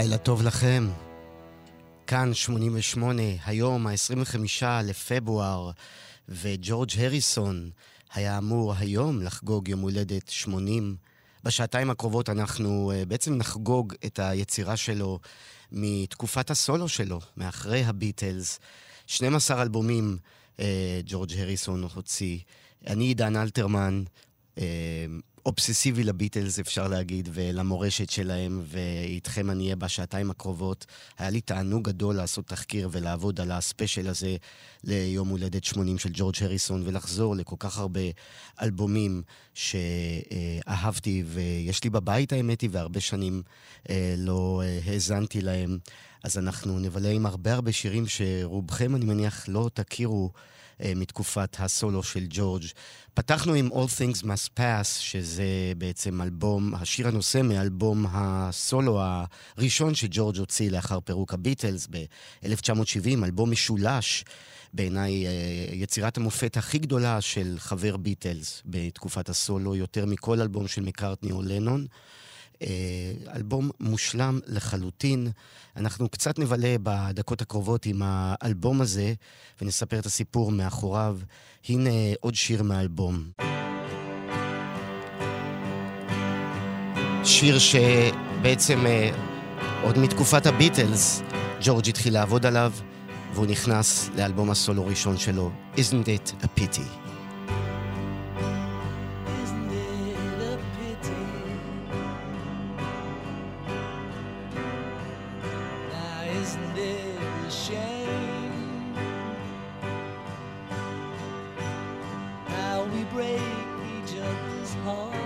לילה טוב לכם. כאן 88, היום ה-25 לפברואר, וג'ורג' הריסון היה אמור היום לחגוג יום הולדת 80. בשעתיים הקרובות אנחנו uh, בעצם נחגוג את היצירה שלו מתקופת הסולו שלו, מאחרי הביטלס. 12 אלבומים uh, ג'ורג' הריסון הוציא. אני עידן אלתרמן, אה, אובססיבי לביטלס, אפשר להגיד, ולמורשת שלהם, ואיתכם אני אהיה בשעתיים הקרובות. היה לי תענוג גדול לעשות תחקיר ולעבוד על הספיישל הזה ליום הולדת 80 של ג'ורג' הריסון, ולחזור לכל כך הרבה אלבומים שאהבתי, ויש לי בבית, האמת היא, והרבה שנים אה, לא אה, האזנתי להם. אז אנחנו נבלה עם הרבה הרבה שירים שרובכם, אני מניח, לא תכירו. אה, מתקופת הסולו של ג'ורג'. פתחנו עם All Things Must Pass, שזה בעצם אלבום, השיר הנושא מאלבום הסולו הראשון שג'ורג' הוציא לאחר פירוק הביטלס ב-1970, אלבום משולש, בעיניי אה, יצירת המופת הכי גדולה של חבר ביטלס בתקופת הסולו, יותר מכל אלבום של מקארטני או לנון. אה, אלבום מושלם לחלוטין. אנחנו קצת נבלה בדקות הקרובות עם האלבום הזה ונספר את הסיפור מאחוריו. הנה עוד שיר מהאלבום. שיר שבעצם אה, עוד מתקופת הביטלס ג'ורג' התחיל לעבוד עליו והוא נכנס לאלבום הסולו הראשון שלו, Isn't it a pity? break each other's hearts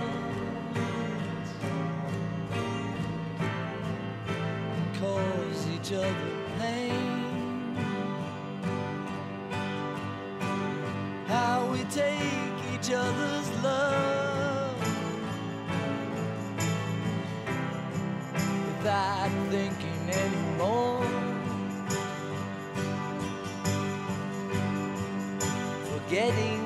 and cause each other pain. How we take each other's love without thinking anymore. Forgetting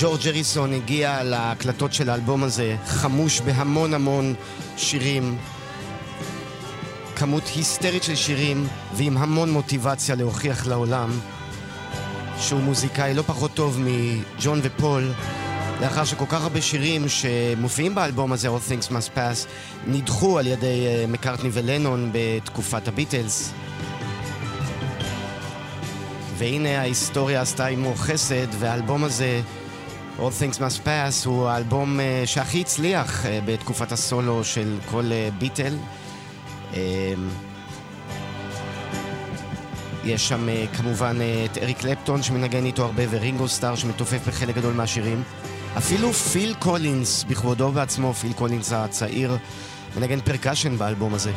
ג'ורג' אריסון הגיע להקלטות של האלבום הזה, חמוש בהמון המון שירים, כמות היסטרית של שירים ועם המון מוטיבציה להוכיח לעולם שהוא מוזיקאי לא פחות טוב מג'ון ופול. לאחר שכל כך הרבה שירים שמופיעים באלבום הזה, All Things Must Pass, נדחו על ידי אה, מקארטני ולנון בתקופת הביטלס. והנה ההיסטוריה עשתה עמו חסד, והאלבום הזה All Things Must Pass, הוא האלבום אה, שהכי הצליח אה, בתקופת הסולו של כל אה, ביטל. אה, יש שם כמובן את אריק קלפטון שמנגן איתו הרבה ורינגו סטאר שמתופף בחלק גדול מהשירים. אפילו פיל קולינס בכבודו ובעצמו, פיל קולינס הצעיר, מנגן percussion באלבום הזה.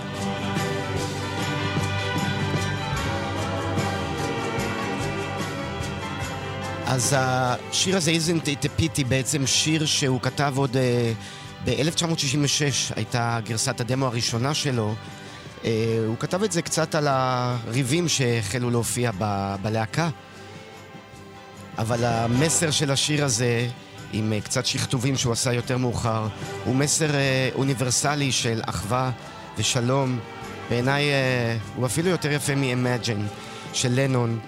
אז השיר הזה, Isn't it a pity, בעצם שיר שהוא כתב עוד uh, ב-1966, הייתה גרסת הדמו הראשונה שלו. Uh, הוא כתב את זה קצת על הריבים שהחלו להופיע ב- בלהקה. אבל המסר של השיר הזה, עם uh, קצת שכתובים שהוא עשה יותר מאוחר, הוא מסר uh, אוניברסלי של אחווה ושלום. בעיניי uh, הוא אפילו יותר יפה מ-Imagine של לנון.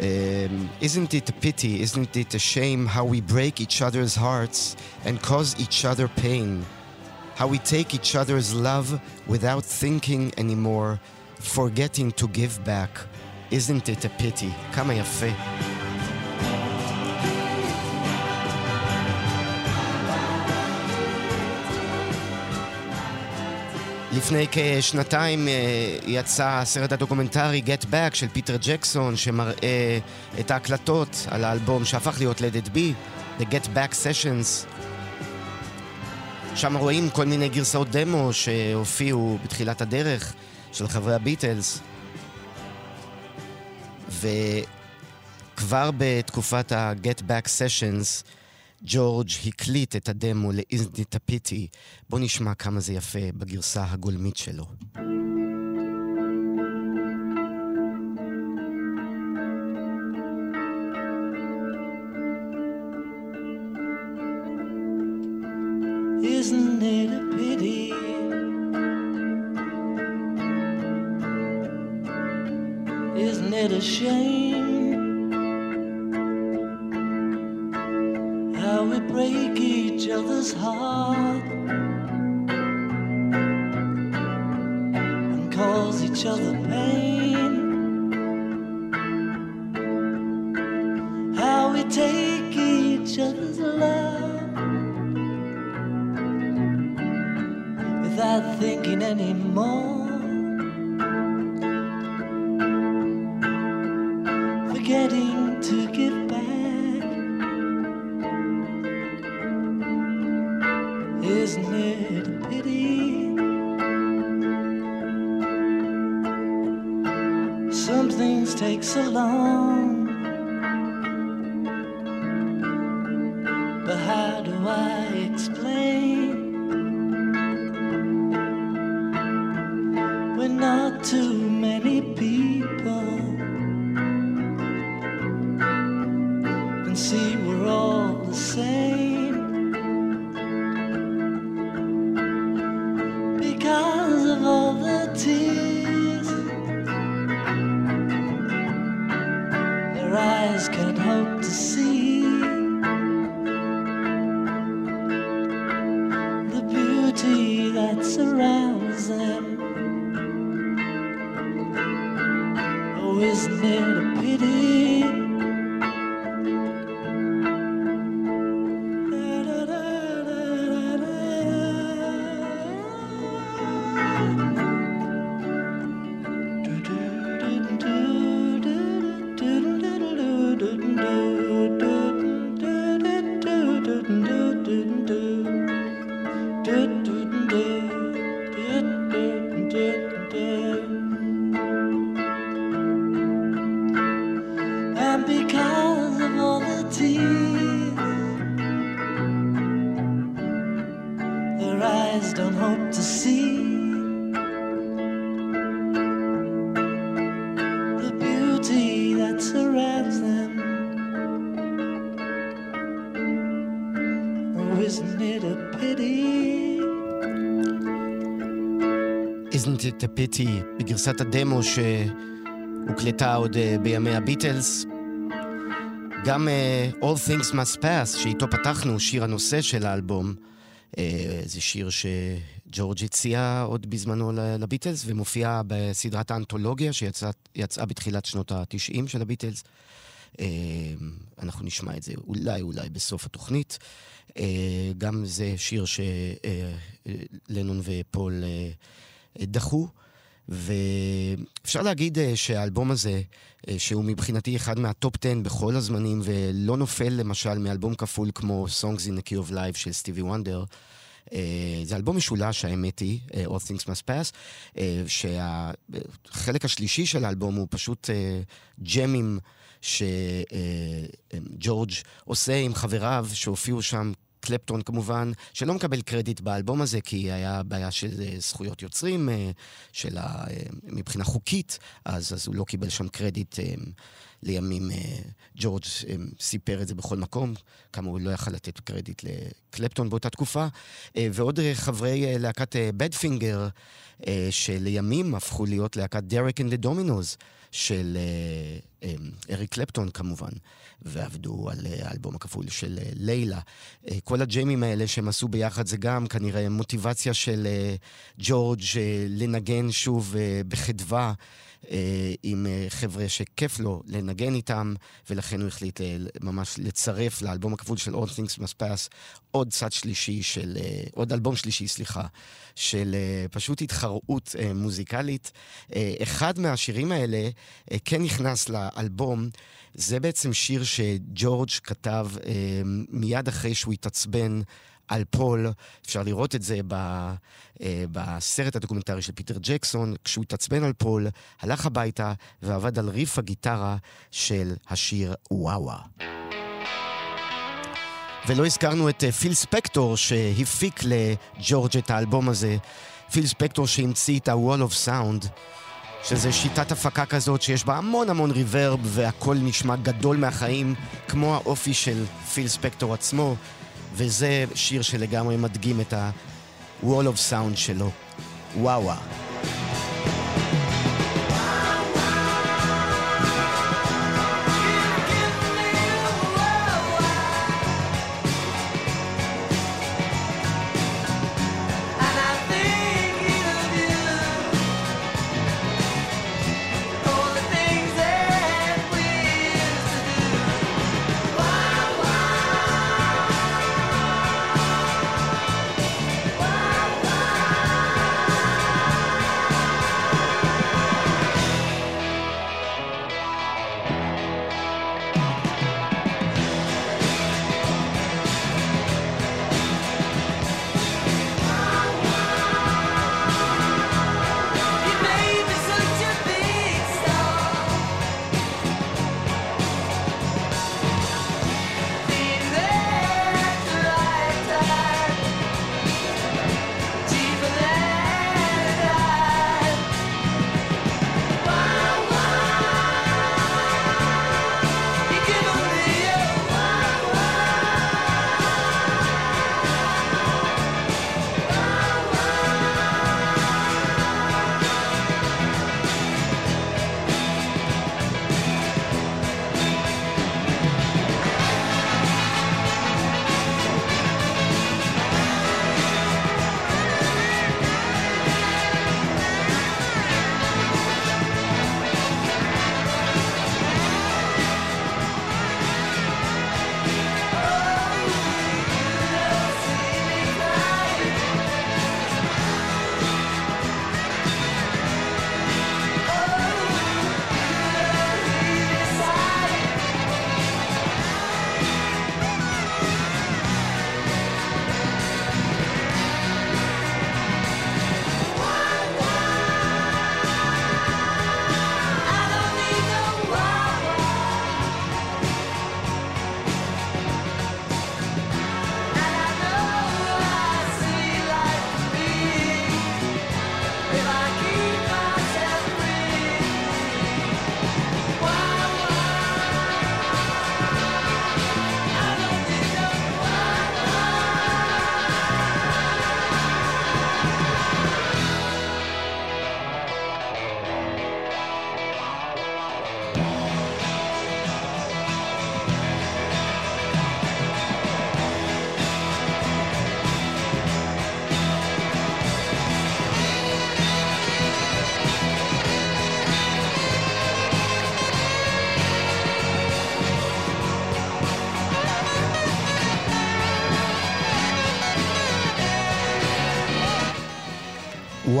Um, isn't it a pity, isn't it a shame how we break each other's hearts and cause each other pain? How we take each other's love without thinking anymore, forgetting to give back. Isn't it a pity? כמה יפה. לפני כשנתיים אה, יצא הסרט הדוקומנטרי Get Back של פיטר ג'קסון, שמראה את ההקלטות על האלבום שהפך להיות Let It Be, The Get Back Sessions. שם רואים כל מיני גרסאות דמו שהופיעו בתחילת הדרך של חברי הביטלס. וכבר בתקופת ה-Get Back Sessions, ג'ורג' הקליט את הדמו ל-Isn't It a. בואו נשמע כמה זה יפה בגרסה הגולמית שלו. Isn't it a pity? Isn't it a shame? Heart and cause each other pain. How we take each other's love without thinking anymore. takes a long. Isn't it a pity? בגרסת הדמו שהוקלטה עוד אה, בימי הביטלס. גם uh, All Things Must Pass, שאיתו פתחנו, שיר הנושא של האלבום, uh, זה שיר שג'ורג' הציע עוד בזמנו לביטלס, ומופיע בסדרת האנתולוגיה שיצאה בתחילת שנות ה-90 של הביטלס. Uh, אנחנו נשמע את זה אולי אולי בסוף התוכנית. Uh, גם זה שיר שלנון uh, ופול uh, דחו. ואפשר להגיד uh, שהאלבום הזה, uh, שהוא מבחינתי אחד מהטופ 10 בכל הזמנים, ולא נופל למשל מאלבום כפול כמו Songs in the Key of Life של סטיבי וונדר, uh, זה אלבום משולש, האמת היא, uh, All Things Must Pass, uh, שהחלק השלישי של האלבום הוא פשוט uh, ג'מים שג'ורג' עושה עם חבריו שהופיעו שם קלפטון כמובן, שלא מקבל קרדיט באלבום הזה, כי היה בעיה של אה, זכויות יוצרים, אה, של ה... אה, מבחינה חוקית, אז, אז הוא לא קיבל שם קרדיט. לימים ג'ורג' סיפר את זה בכל מקום, כמה הוא לא יכל לתת קרדיט לקלפטון באותה תקופה. ועוד חברי להקת Badfinger, שלימים הפכו להיות להקת Derek and the Dominos של אריק קלפטון כמובן. ועבדו על אה, האלבום הכפול של אה, לילה. אה, כל הג'יימים האלה שהם עשו ביחד זה גם כנראה מוטיבציה של ג'ורג' לנגן שוב בחדווה. עם חבר'ה שכיף לו לנגן איתם, ולכן הוא החליט ממש לצרף לאלבום הכפול של All Things Must Pass עוד צד שלישי של, עוד אלבום שלישי, סליחה, של פשוט התחרות מוזיקלית. אחד מהשירים האלה כן נכנס לאלבום. זה בעצם שיר שג'ורג' כתב אה, מיד אחרי שהוא התעצבן על פול. אפשר לראות את זה ב, אה, בסרט הדוקומנטרי של פיטר ג'קסון. כשהוא התעצבן על פול, הלך הביתה ועבד על ריף הגיטרה של השיר וואווה. ולא הזכרנו את אה, פיל ספקטור שהפיק לג'ורג' את האלבום הזה. פיל ספקטור שהמציא את ה-Wall of Sound. שזה שיטת הפקה כזאת שיש בה המון המון ריברב והכל נשמע גדול מהחיים, כמו האופי של פיל ספקטור עצמו, וזה שיר שלגמרי מדגים את ה-wall of sound שלו. וואו וואו.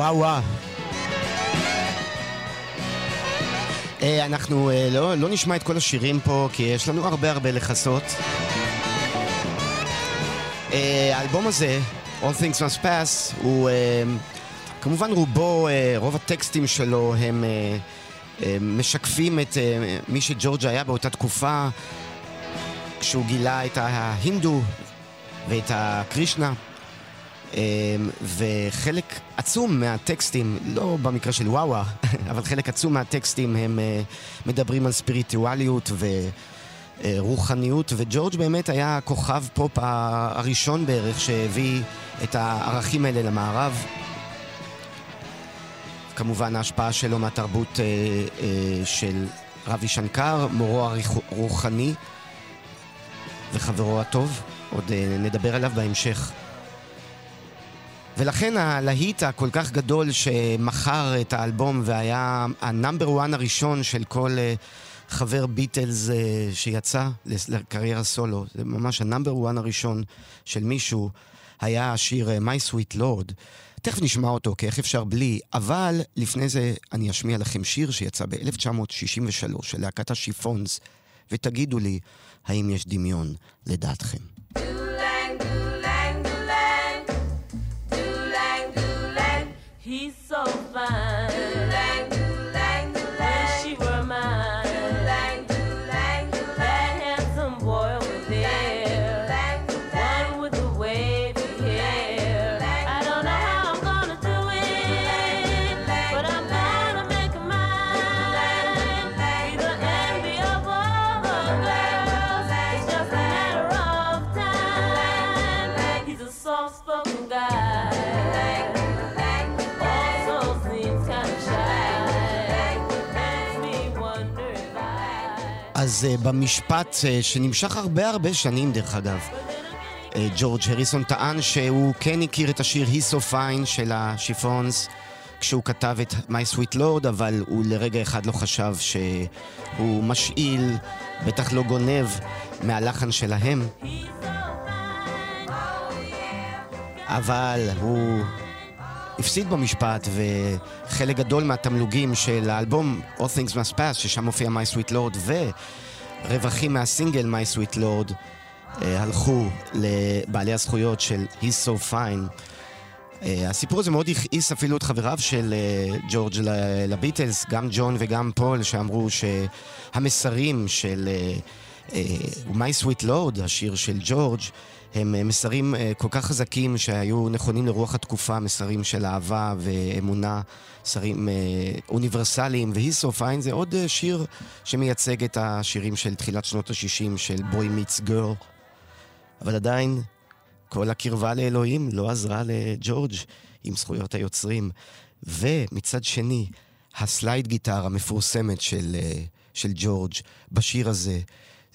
וואו וואו. אה, אנחנו אה, לא, לא נשמע את כל השירים פה, כי יש לנו הרבה הרבה לכסות. אה, האלבום הזה, All Things Must Pass, הוא כמובן רובו, רוב הטקסטים שלו הם משקפים את מי שג'ורג'ה היה באותה תקופה, כשהוא גילה את ההינדו ואת הקרישנה. וחלק עצום מהטקסטים, לא במקרה של וואווה, אבל חלק עצום מהטקסטים הם אה, מדברים על ספיריטואליות ורוחניות, וג'ורג' באמת היה כוכב פופ הראשון בערך שהביא את הערכים האלה למערב. כמובן ההשפעה שלו מהתרבות אה, אה, של רבי שנקר, מורו הרוחני וחברו הטוב, עוד נדבר עליו בהמשך. ולכן הלהיט הכל כך גדול שמכר את האלבום והיה ה number one הראשון של כל uh, חבר ביטלס uh, שיצא לקריירה סולו, זה ממש ה number one הראשון של מישהו, היה השיר uh, My Sweet Lord. תכף נשמע אותו, כי איך אפשר בלי, אבל לפני זה אני אשמיע לכם שיר שיצא ב-1963 של להקת השיפונס, ותגידו לי, האם יש דמיון לדעתכם. He's so fine. אז uh, במשפט uh, שנמשך הרבה הרבה שנים דרך אגב, uh, ג'ורג' הריסון טען שהוא כן הכיר את השיר He's So Fine של השיפונס כשהוא כתב את My Sweet Lord, אבל הוא לרגע אחד לא חשב שהוא משאיל, בטח לא גונב, מהלחן שלהם. אבל הוא הפסיד במשפט, וחלק גדול מהתמלוגים של האלבום All Things Must Pass, ששם מופיע My Sweet Lord, ורווחים מהסינגל My Sweet Lord, אה, הלכו לבעלי הזכויות של He's So Fine. אה, הסיפור הזה מאוד הכעיס אפילו את חבריו של אה, ג'ורג' לביטלס, גם ג'ון וגם פול, שאמרו שהמסרים של My Sweet Lord, השיר של ג'ורג', הם אה, מסרים אה, כל כך חזקים שהיו נכונים לרוח התקופה, מסרים של אהבה ואמונה, מסרים אה, אוניברסליים, ו-He's So Fine זה עוד שיר שמייצג את השירים של תחילת שנות ה-60 של Boy Meets Girl. אבל עדיין, כל הקרבה לאלוהים לא עזרה לג'ורג' עם זכויות היוצרים. ומצד שני, הסלייד גיטר המפורסמת של, של ג'ורג' בשיר הזה,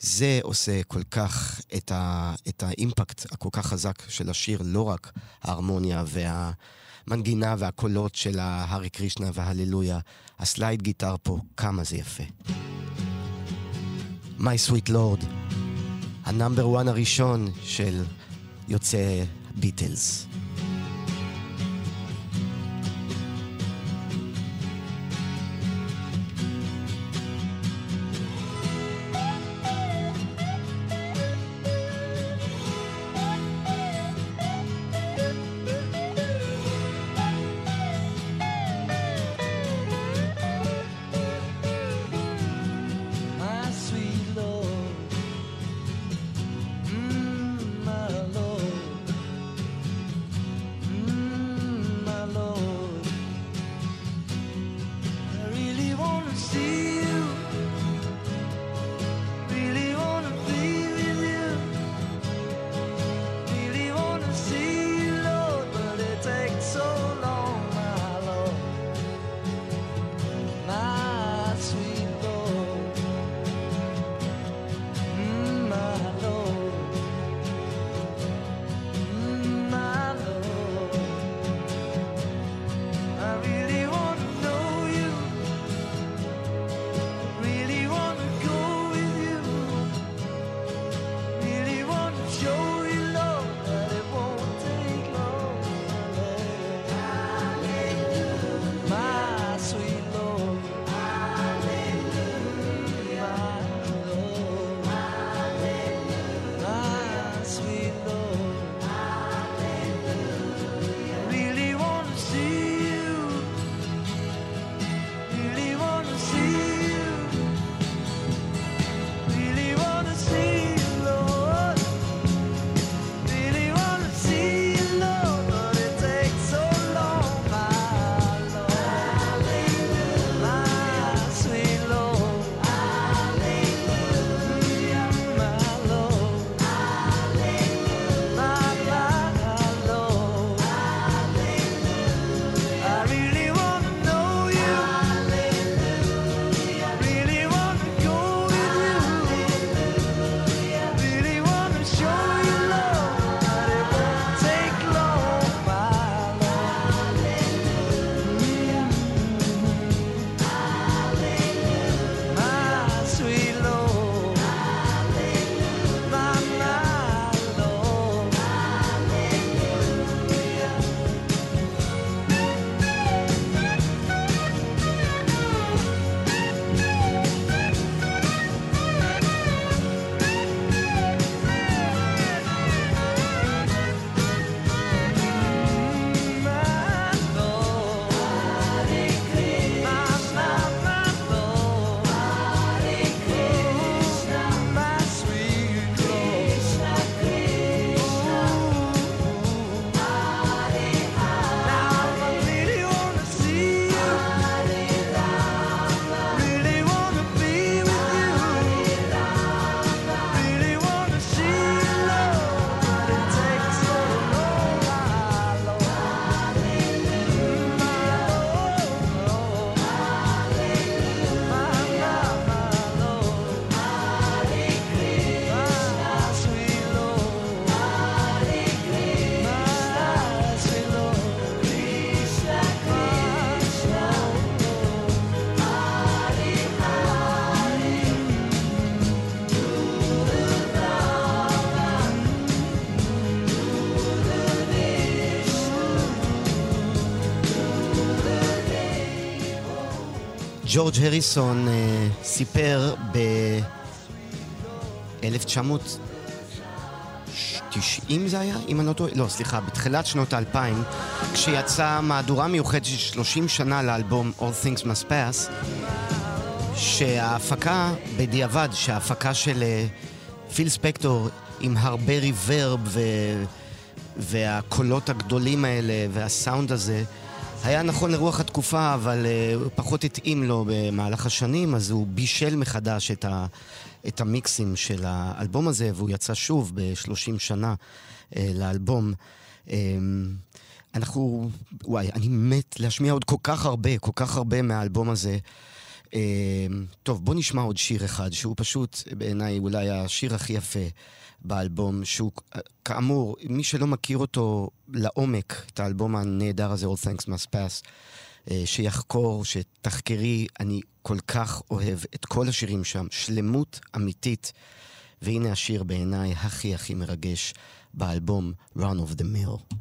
זה עושה כל כך את, ה, את האימפקט הכל כך חזק של השיר, לא רק ההרמוניה והמנגינה והקולות של ההארי קרישנה וההללויה, ה slide guitar פה, כמה זה יפה. My Sweet Lord, ה number one הראשון של יוצאי ביטלס. ג'ורג' הריסון אה, סיפר ב-1990 זה היה? אם אני לא טועה? לא, סליחה, בתחילת שנות האלפיים, כשיצאה מהדורה מיוחדת של 30 שנה לאלבום All Things Must Pass, שההפקה, בדיעבד, שההפקה של אה, פיל ספקטור עם הרבה ריברב ו... והקולות הגדולים האלה והסאונד הזה, היה נכון לרוח התקופה, אבל uh, פחות התאים לו במהלך השנים, אז הוא בישל מחדש את, ה, את המיקסים של האלבום הזה, והוא יצא שוב ב-30 שנה uh, לאלבום. Um, אנחנו, וואי, אני מת להשמיע עוד כל כך הרבה, כל כך הרבה מהאלבום הזה. Um, טוב, בוא נשמע עוד שיר אחד, שהוא פשוט בעיניי אולי השיר הכי יפה באלבום, שהוא כאמור, מי שלא מכיר אותו לעומק, את האלבום הנהדר הזה, All Thanks Must Pass, אה, שיחקור, שתחקרי, אני כל כך אוהב את כל השירים שם, שלמות אמיתית. והנה השיר בעיניי הכי הכי מרגש באלבום Run of the Mill.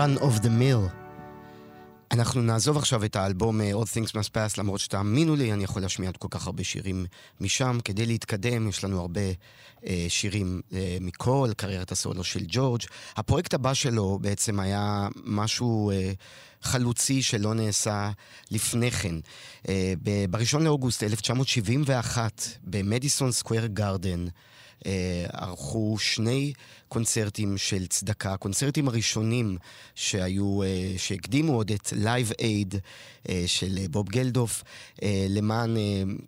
Run of the Mill. אנחנו נעזוב עכשיו את האלבום אה, All Things Must Pass, למרות שתאמינו לי, אני יכול להשמיע עוד כל כך הרבה שירים משם. כדי להתקדם, יש לנו הרבה אה, שירים אה, מכל קריירת הסולו של ג'ורג'. הפרויקט הבא שלו בעצם היה משהו אה, חלוצי שלא נעשה לפני כן. אה, ב-1 לאוגוסט 1971, במדיסון סקוויר גארדן, אה, ערכו שני קונצרטים של צדקה, הקונצרטים הראשונים שהיו, אה, שהקדימו עוד את Live Aid אה, של אה, בוב גלדוף, למען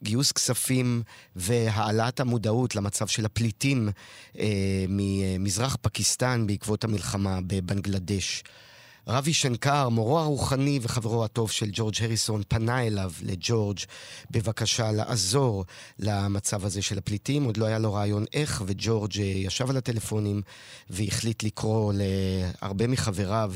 גיוס כספים והעלאת המודעות למצב של הפליטים ממזרח פקיסטן בעקבות המלחמה בבנגלדש. ראבי שנקר, מורו הרוחני וחברו הטוב של ג'ורג' הריסון, פנה אליו, לג'ורג', בבקשה לעזור למצב הזה של הפליטים. עוד לא היה לו רעיון איך, וג'ורג' אה, ישב על הטלפונים והחליט לקרוא להרבה מחבריו,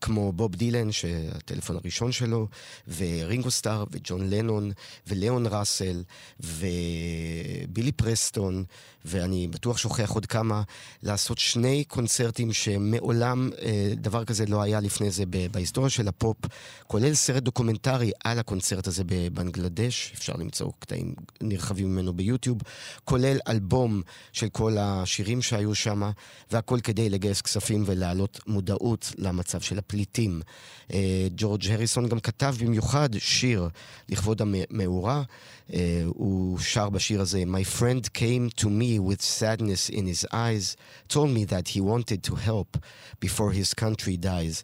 כמו בוב דילן, שהטלפון הראשון שלו, ורינגו סטאר, וג'ון לנון, וליאון ראסל, ובילי פרסטון, ואני בטוח שוכח עוד כמה, לעשות שני קונצרטים שמעולם אה, דבר כזה לא היה לפני זה בהיסטוריה של הפופ, כולל סרט דוקומנטרי על הקונצרט הזה בבנגלדש, אפשר למצוא קטעים נרחבים ממנו ביוטיוב, כולל אלבום של כל השירים שהיו שם, והכל כדי לגייס כספים ולהעלות מודעות למצב של הפליטים. אה, ג'ורג' הריסון גם כתב במיוחד שיר לכבוד המאורע. אה, הוא שר בשיר הזה, My friend came to me with sadness in his eyes, told me that he wanted to help before his country dies.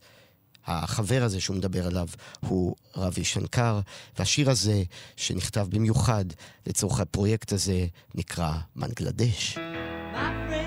החבר הזה שהוא מדבר עליו הוא רבי שנקר, והשיר הזה, שנכתב במיוחד לצורך הפרויקט הזה, נקרא מנגלדש. My friend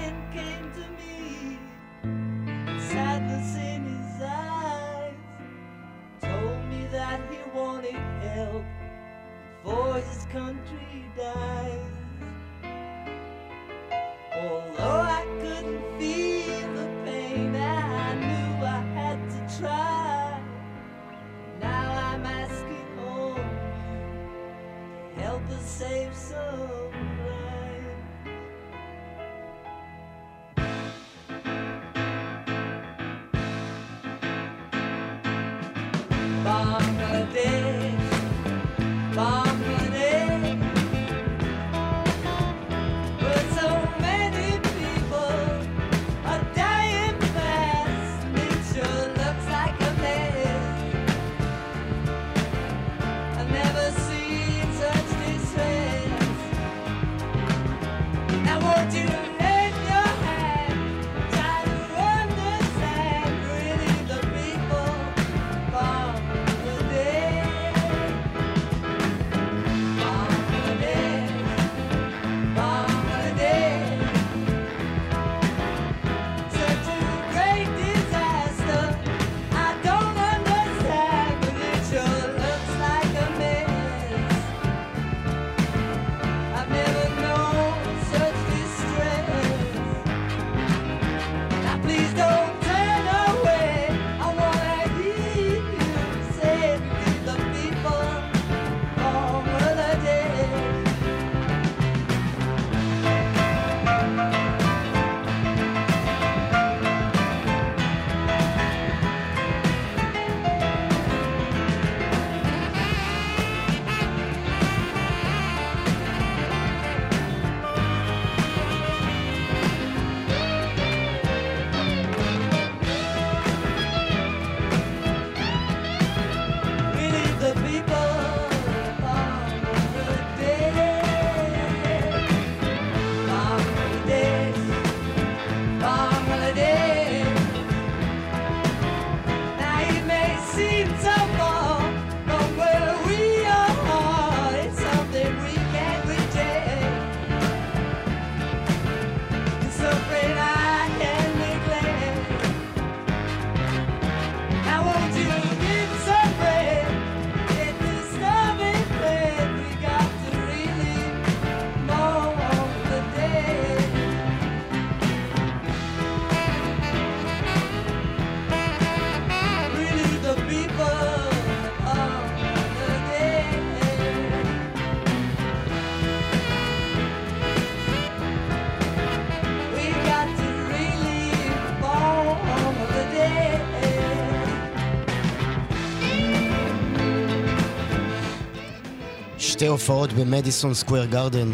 שתי הופעות במדיסון סקוויר גרדן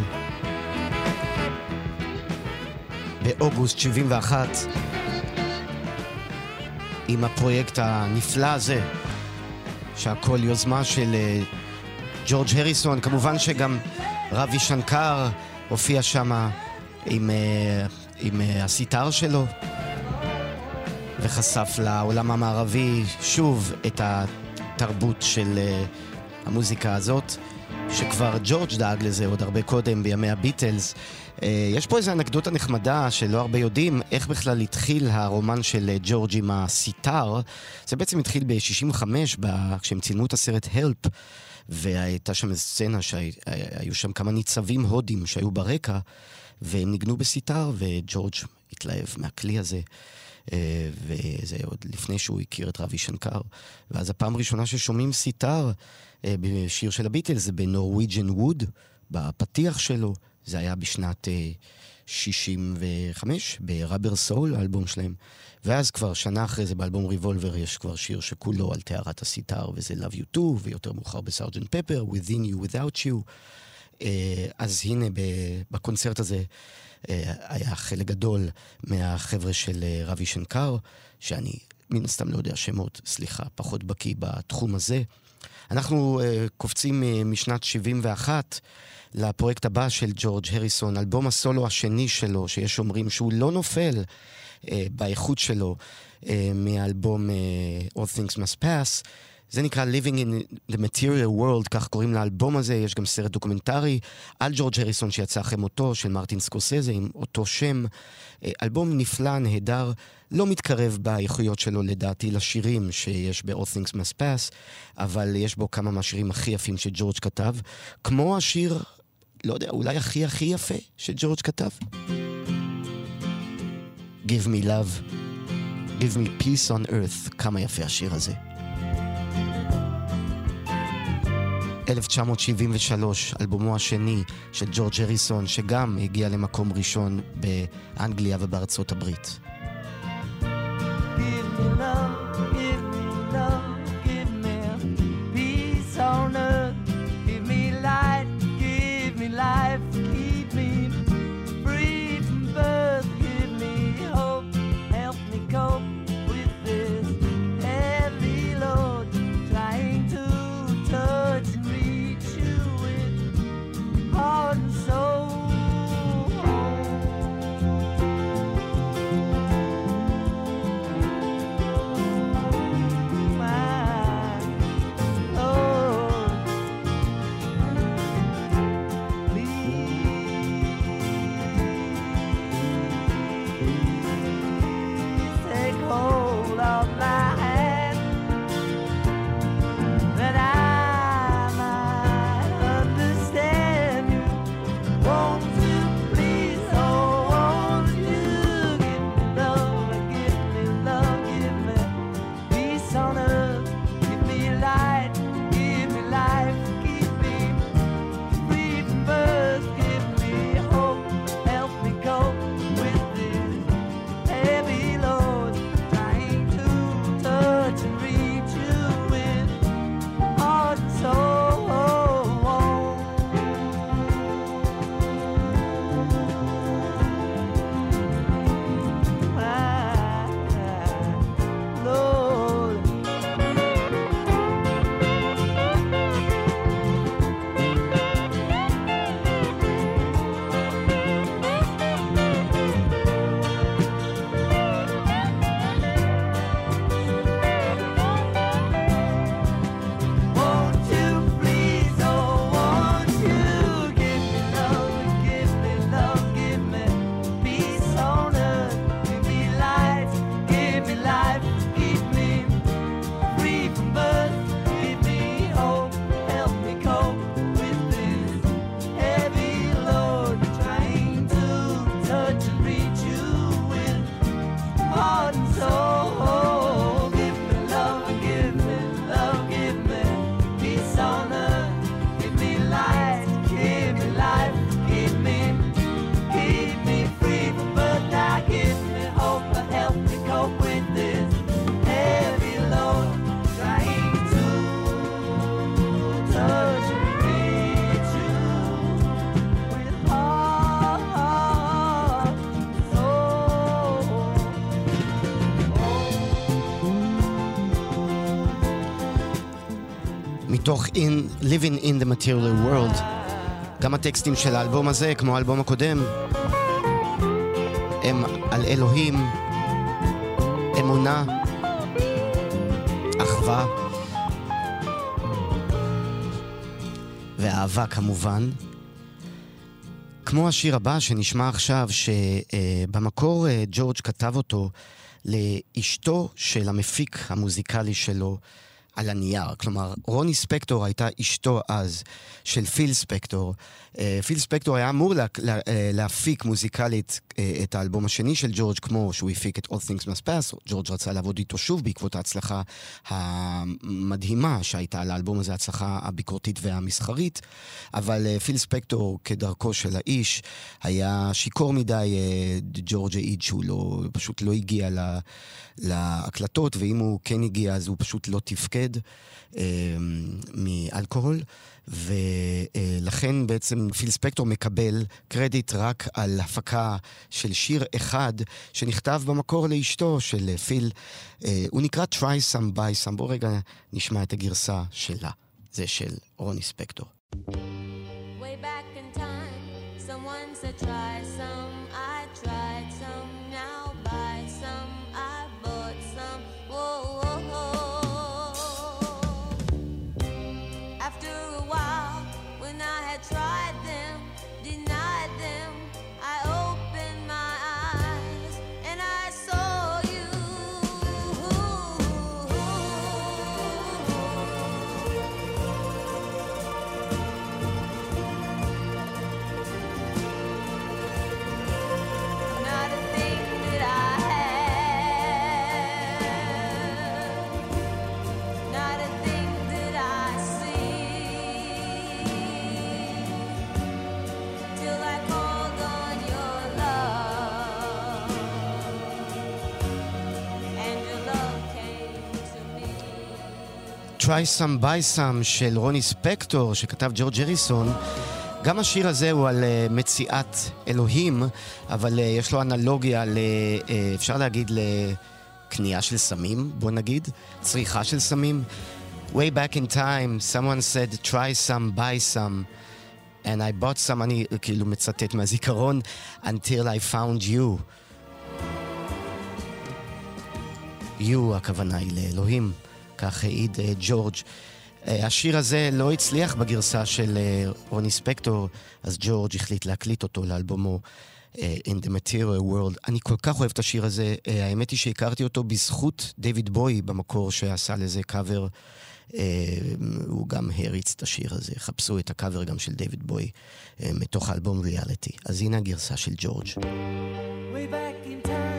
באוגוסט 71 עם הפרויקט הנפלא הזה שהכל יוזמה של אה, ג'ורג' הריסון. כמובן שגם רבי שנקר הופיע שם עם, אה, עם אה, הסיטר שלו וחשף לעולם המערבי שוב את התרבות של המוזיקה הזאת, שכבר ג'ורג' דאג לזה עוד הרבה קודם, בימי הביטלס. אה, יש פה איזו אנקדוטה נחמדה שלא הרבה יודעים איך בכלל התחיל הרומן של אה, ג'ורג' עם הסיטר. זה בעצם התחיל ב-65, כשהם צילמו את הסרט הלפ, והייתה שם איזו סצנה שהיו שם כמה ניצבים הודים שהיו ברקע, והם ניגנו בסיטר, וג'ורג' התלהב מהכלי הזה. אה, וזה עוד לפני שהוא הכיר את רבי שנקר. ואז הפעם הראשונה ששומעים סיטר אה, בשיר של הביטלס בנורוויג'ן ווד, בפתיח שלו. זה היה בשנת אה, 65, בראבר סול, האלבום שלהם. ואז כבר שנה אחרי זה באלבום ריבולבר יש כבר שיר שכולו על טהרת הסיטר, וזה Love You Too, ויותר מאוחר בסארג'נט פפר, Within You Without You. אה, אז הנה, בקונצרט הזה אה, היה חלק גדול מהחבר'ה של אה, רבי שנקר, שאני מן הסתם לא יודע שמות, סליחה, פחות בקיא בתחום הזה. אנחנו uh, קופצים uh, משנת 71 לפרויקט הבא של ג'ורג' הריסון, אלבום הסולו השני שלו, שיש אומרים שהוא לא נופל uh, באיכות שלו uh, מאלבום uh, All Things Must Pass. זה נקרא Living in the Material World, כך קוראים לאלבום הזה, יש גם סרט דוקומנטרי על ג'ורג' הריסון שיצא אחרי מותו, של מרטין סקורסזה, עם אותו שם. אלבום נפלא, נהדר, לא מתקרב באיכויות שלו לדעתי לשירים שיש ב-All Things Must Pass, אבל יש בו כמה מהשירים הכי יפים שג'ורג' כתב, כמו השיר, לא יודע, אולי הכי הכי יפה שג'ורג' כתב. Give me love, give me peace on earth, כמה יפה השיר הזה. 1973, אלבומו השני של ג'ורג' הריסון, שגם הגיע למקום ראשון באנגליה ובארצות הברית. מתוך in, Living in the Material World. גם הטקסטים של האלבום הזה, כמו האלבום הקודם, הם על אלוהים, אמונה, אחווה ואהבה כמובן. כמו השיר הבא שנשמע עכשיו, שבמקור אה, ג'ורג' כתב אותו לאשתו של המפיק המוזיקלי שלו, על הנייר. כלומר, רוני ספקטור הייתה אשתו אז של פיל ספקטור. אה, פיל ספקטור היה אמור לה, לה, אה, להפיק מוזיקלית אה, את האלבום השני של ג'ורג', כמו שהוא הפיק את All Things Must Pass. ג'ורג' רצה לעבוד איתו שוב בעקבות ההצלחה המדהימה שהייתה לאלבום הזה, ההצלחה הביקורתית והמסחרית. אבל פיל ספקטור, כדרכו של האיש, היה שיכור מדי, ג'ורג' העיד שהוא לא, פשוט לא הגיע לה, להקלטות, ואם הוא כן הגיע אז הוא פשוט לא תפקד אה, מאלכוהול. ולכן בעצם פיל ספקטור מקבל קרדיט רק על הפקה של שיר אחד שנכתב במקור לאשתו של פיל. אה, הוא נקרא Try Some By Some. בואו רגע נשמע את הגרסה שלה. זה של רוני ספקטור. Way back in time, someone said try some. Try Some By Some של רוני ספקטור, שכתב ג'ורג' הריסון. גם השיר הזה הוא על uh, מציאת אלוהים, אבל uh, יש לו אנלוגיה, ל, uh, אפשר להגיד, לקנייה של סמים, בוא נגיד, צריכה של סמים. Way back in time, someone said, try some, buy some, and I bought some, אני כאילו מצטט מהזיכרון, until I found you. you, הכוונה היא לאלוהים, כך העיד אה, ג'ורג'. אה, השיר הזה לא הצליח בגרסה של אה, רוני ספקטור, אז ג'ורג' החליט להקליט אותו לאלבומו In the Material World. אני כל כך אוהב את השיר הזה, האמת היא שהכרתי אותו בזכות דיוויד בוי במקור שעשה לזה קאבר. הוא גם הריץ את השיר הזה. חפשו את הקאבר גם של דיוויד בוי מתוך האלבום ריאליטי. אז הנה הגרסה של ג'ורג'. Way back in time,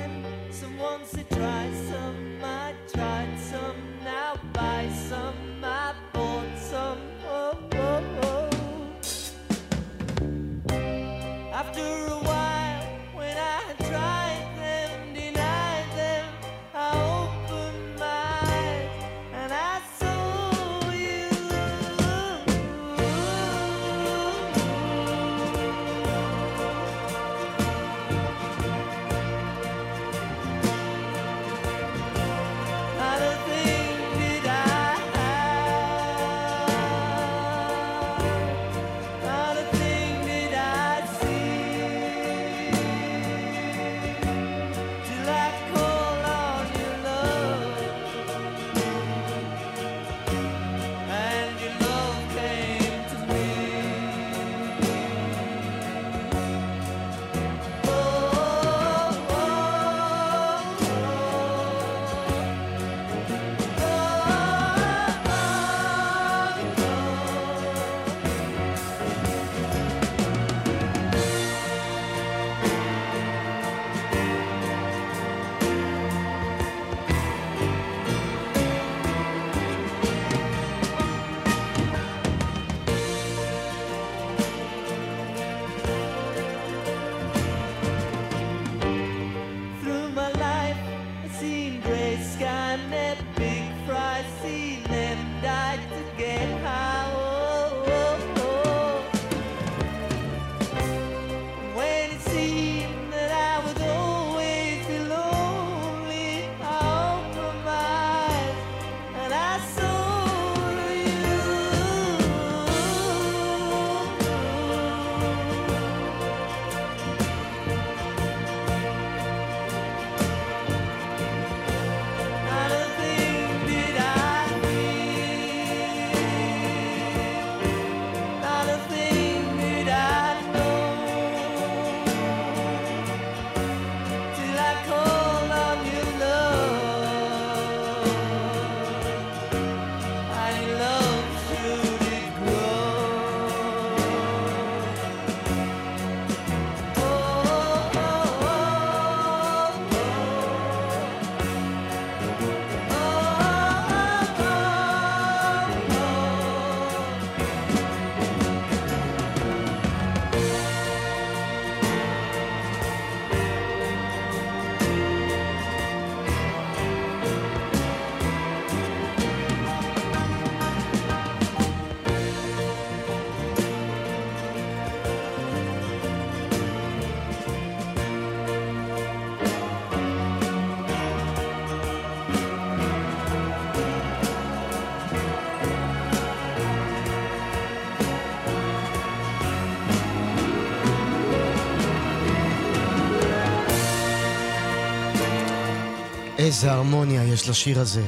איזה הרמוניה יש לשיר הזה.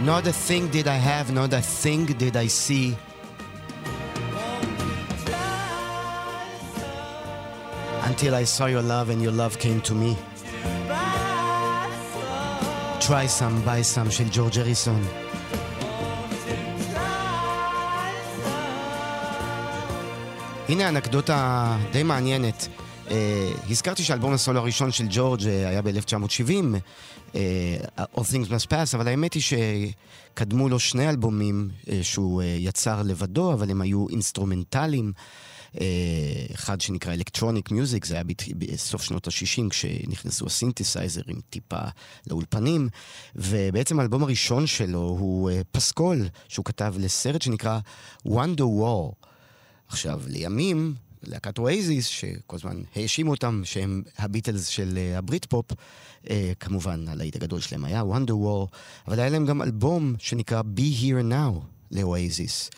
Not a thing did I have, not a thing did I see. Until I saw your love and your love came to me. Try some, buy some של ג'ורג' אריסון. הנה אנקדוטה די מעניינת. Uh, הזכרתי שהאלבום הסולו הראשון של ג'ורג' uh, היה ב-1970, uh, All Things Must Pass, אבל האמת היא שקדמו לו שני אלבומים שהוא יצר לבדו, אבל הם היו אינסטרומנטליים. אחד שנקרא Electronic Music, זה היה בסוף שנות ה-60 כשנכנסו הסינתסייזרים טיפה לאולפנים, ובעצם האלבום הראשון שלו הוא פסקול, שהוא כתב לסרט שנקרא Wonder War. עכשיו, לימים, להקת אואזיס, שכל הזמן האשימו אותם שהם הביטלס של uh, הברית פופ, uh, כמובן, הלהיט הגדול שלהם היה Wonder War, אבל היה להם גם אלבום שנקרא Be Here Now לאואזיס.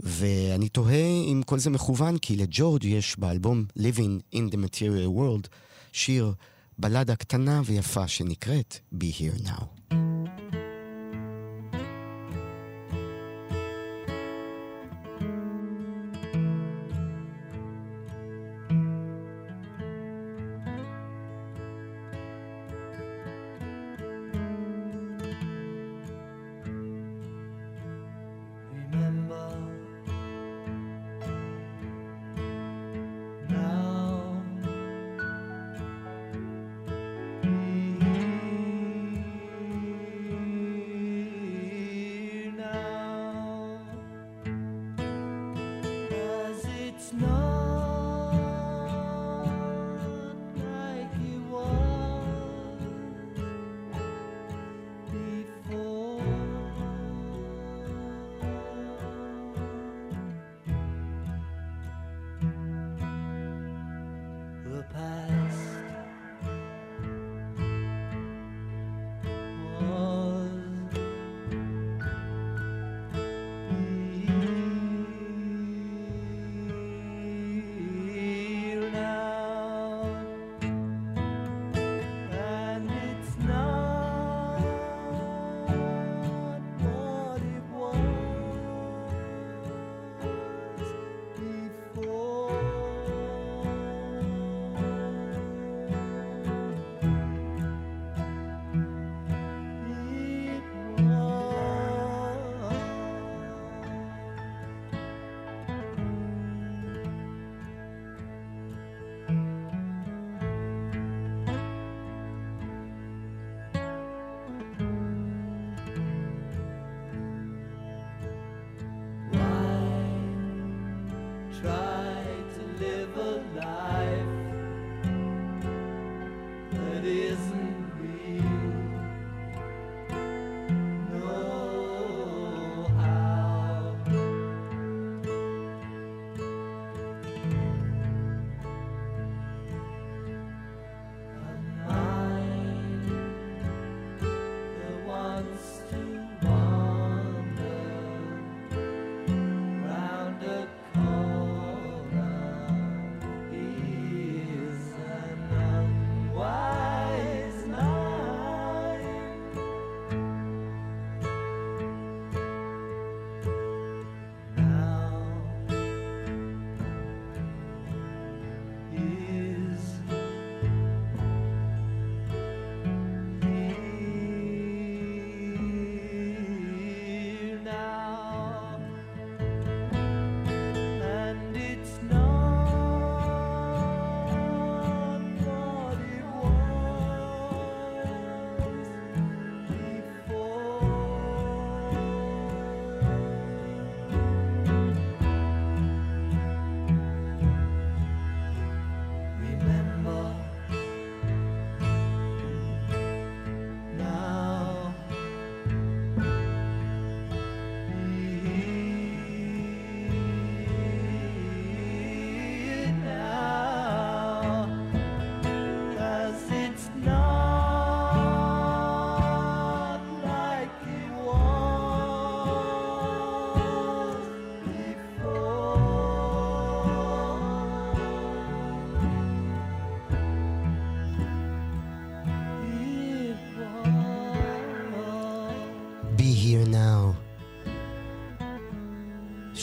ואני תוהה אם כל זה מכוון, כי לג'ורג' יש באלבום Living in the Material World שיר בלדה קטנה ויפה שנקראת Be Here Now. alive.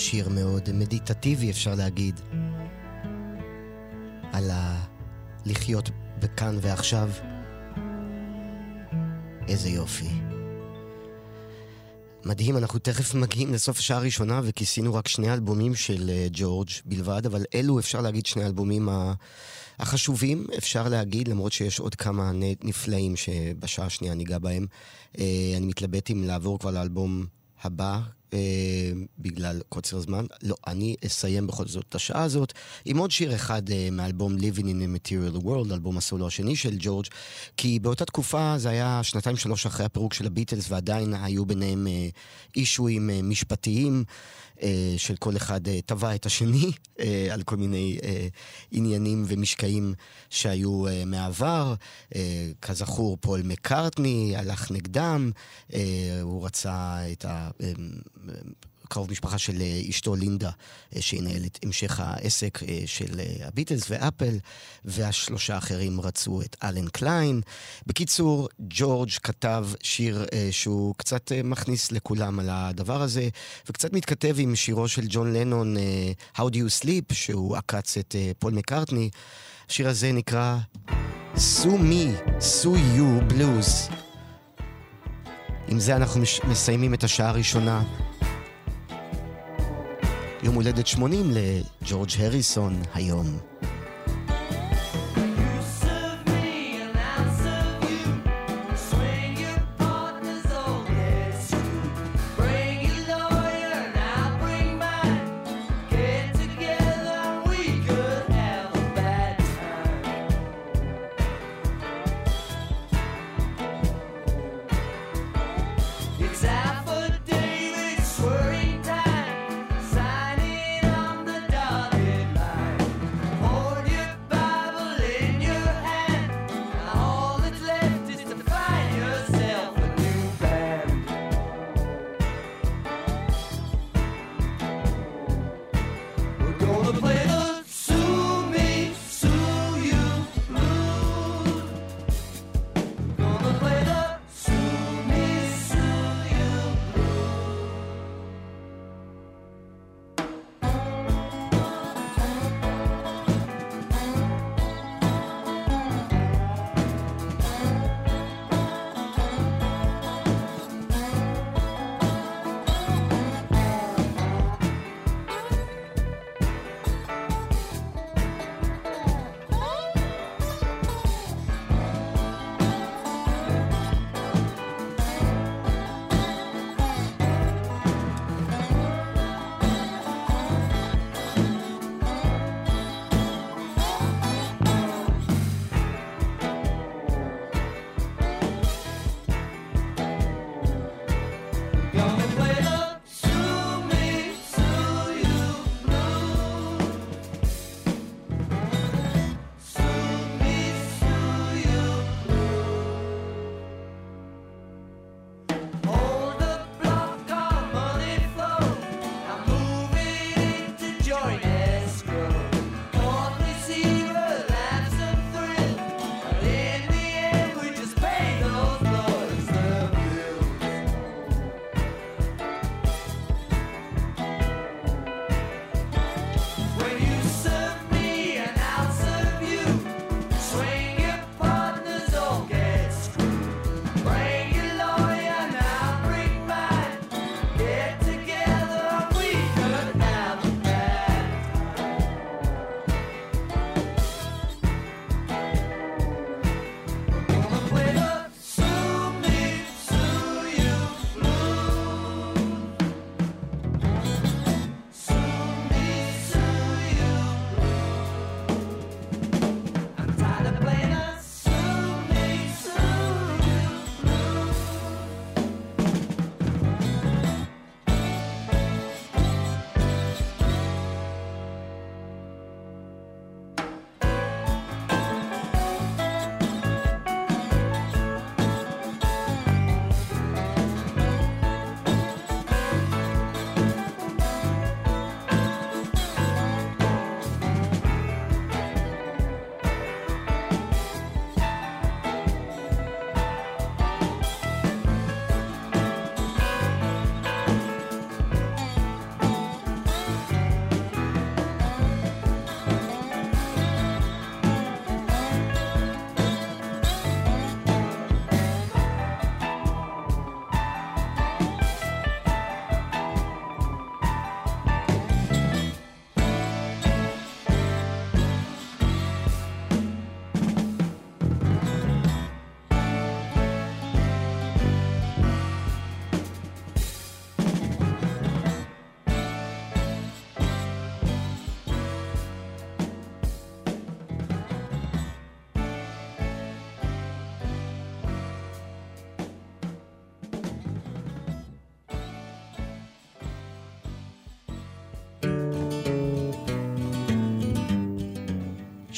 שיר מאוד מדיטטיבי, אפשר להגיד, על ה... לחיות בכאן ועכשיו. איזה יופי. מדהים, אנחנו תכף מגיעים לסוף השעה הראשונה וכיסינו רק שני אלבומים של uh, ג'ורג' בלבד, אבל אלו אפשר להגיד שני האלבומים החשובים, אפשר להגיד, למרות שיש עוד כמה נפלאים שבשעה השנייה ניגע בהם. Uh, אני מתלבט אם לעבור כבר לאלבום הבא, uh, בגלל קוצר זמן. לא, אני אסיים בכל זאת את השעה הזאת עם עוד שיר אחד uh, מאלבום Living in a Material World, אלבום הסולו השני של ג'ורג', כי באותה תקופה זה היה שנתיים שלוש אחרי הפירוק של הביטלס, ועדיין היו ביניהם uh, אישויים uh, משפטיים. uh, של כל אחד תבע את השני uh, על כל מיני עניינים ומשקעים שהיו מהעבר. כזכור, פול מקארטני הלך נגדם, הוא רצה את קרוב משפחה של אה, אשתו לינדה, אה, שינהל את המשך העסק אה, של הביטלס ואפל, והשלושה האחרים רצו את אלן קליין. בקיצור, ג'ורג' כתב שיר שהוא קצת מכניס לכולם על הדבר הזה, וקצת מתכתב עם שירו של ג'ון לנון, How Do You Sleep, שהוא עקץ את פול מקארטני. השיר הזה נקרא Sue Me, Sue You Blues. עם זה אנחנו מסיימים את השעה הראשונה. יום הולדת 80 לג'ורג' הריסון היום.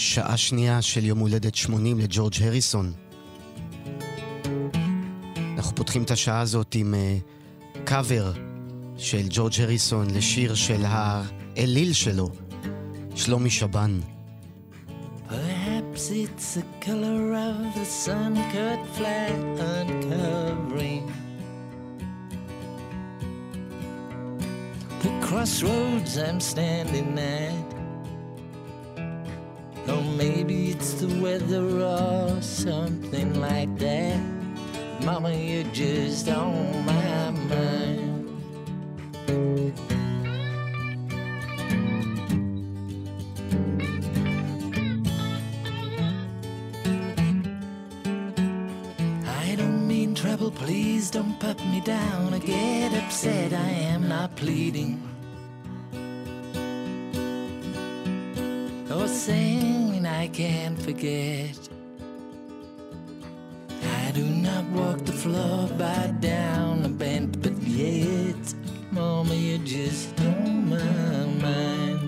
שעה שנייה של יום הולדת 80 לג'ורג' הריסון. אנחנו פותחים את השעה הזאת עם קאבר של ג'ורג' הריסון לשיר של האליל שלו, שלומי שבן. Perhaps it's the color of the sun cut flat uncovering the crossroads I'm standing at. Or maybe it's the weather or something like that. Mama, you're just on my mind. I don't mean trouble, please don't put me down or get upset. I am not pleading. Can't forget. I do not walk the floor, bow down a bent, but yet, Mama, you're just on my mind.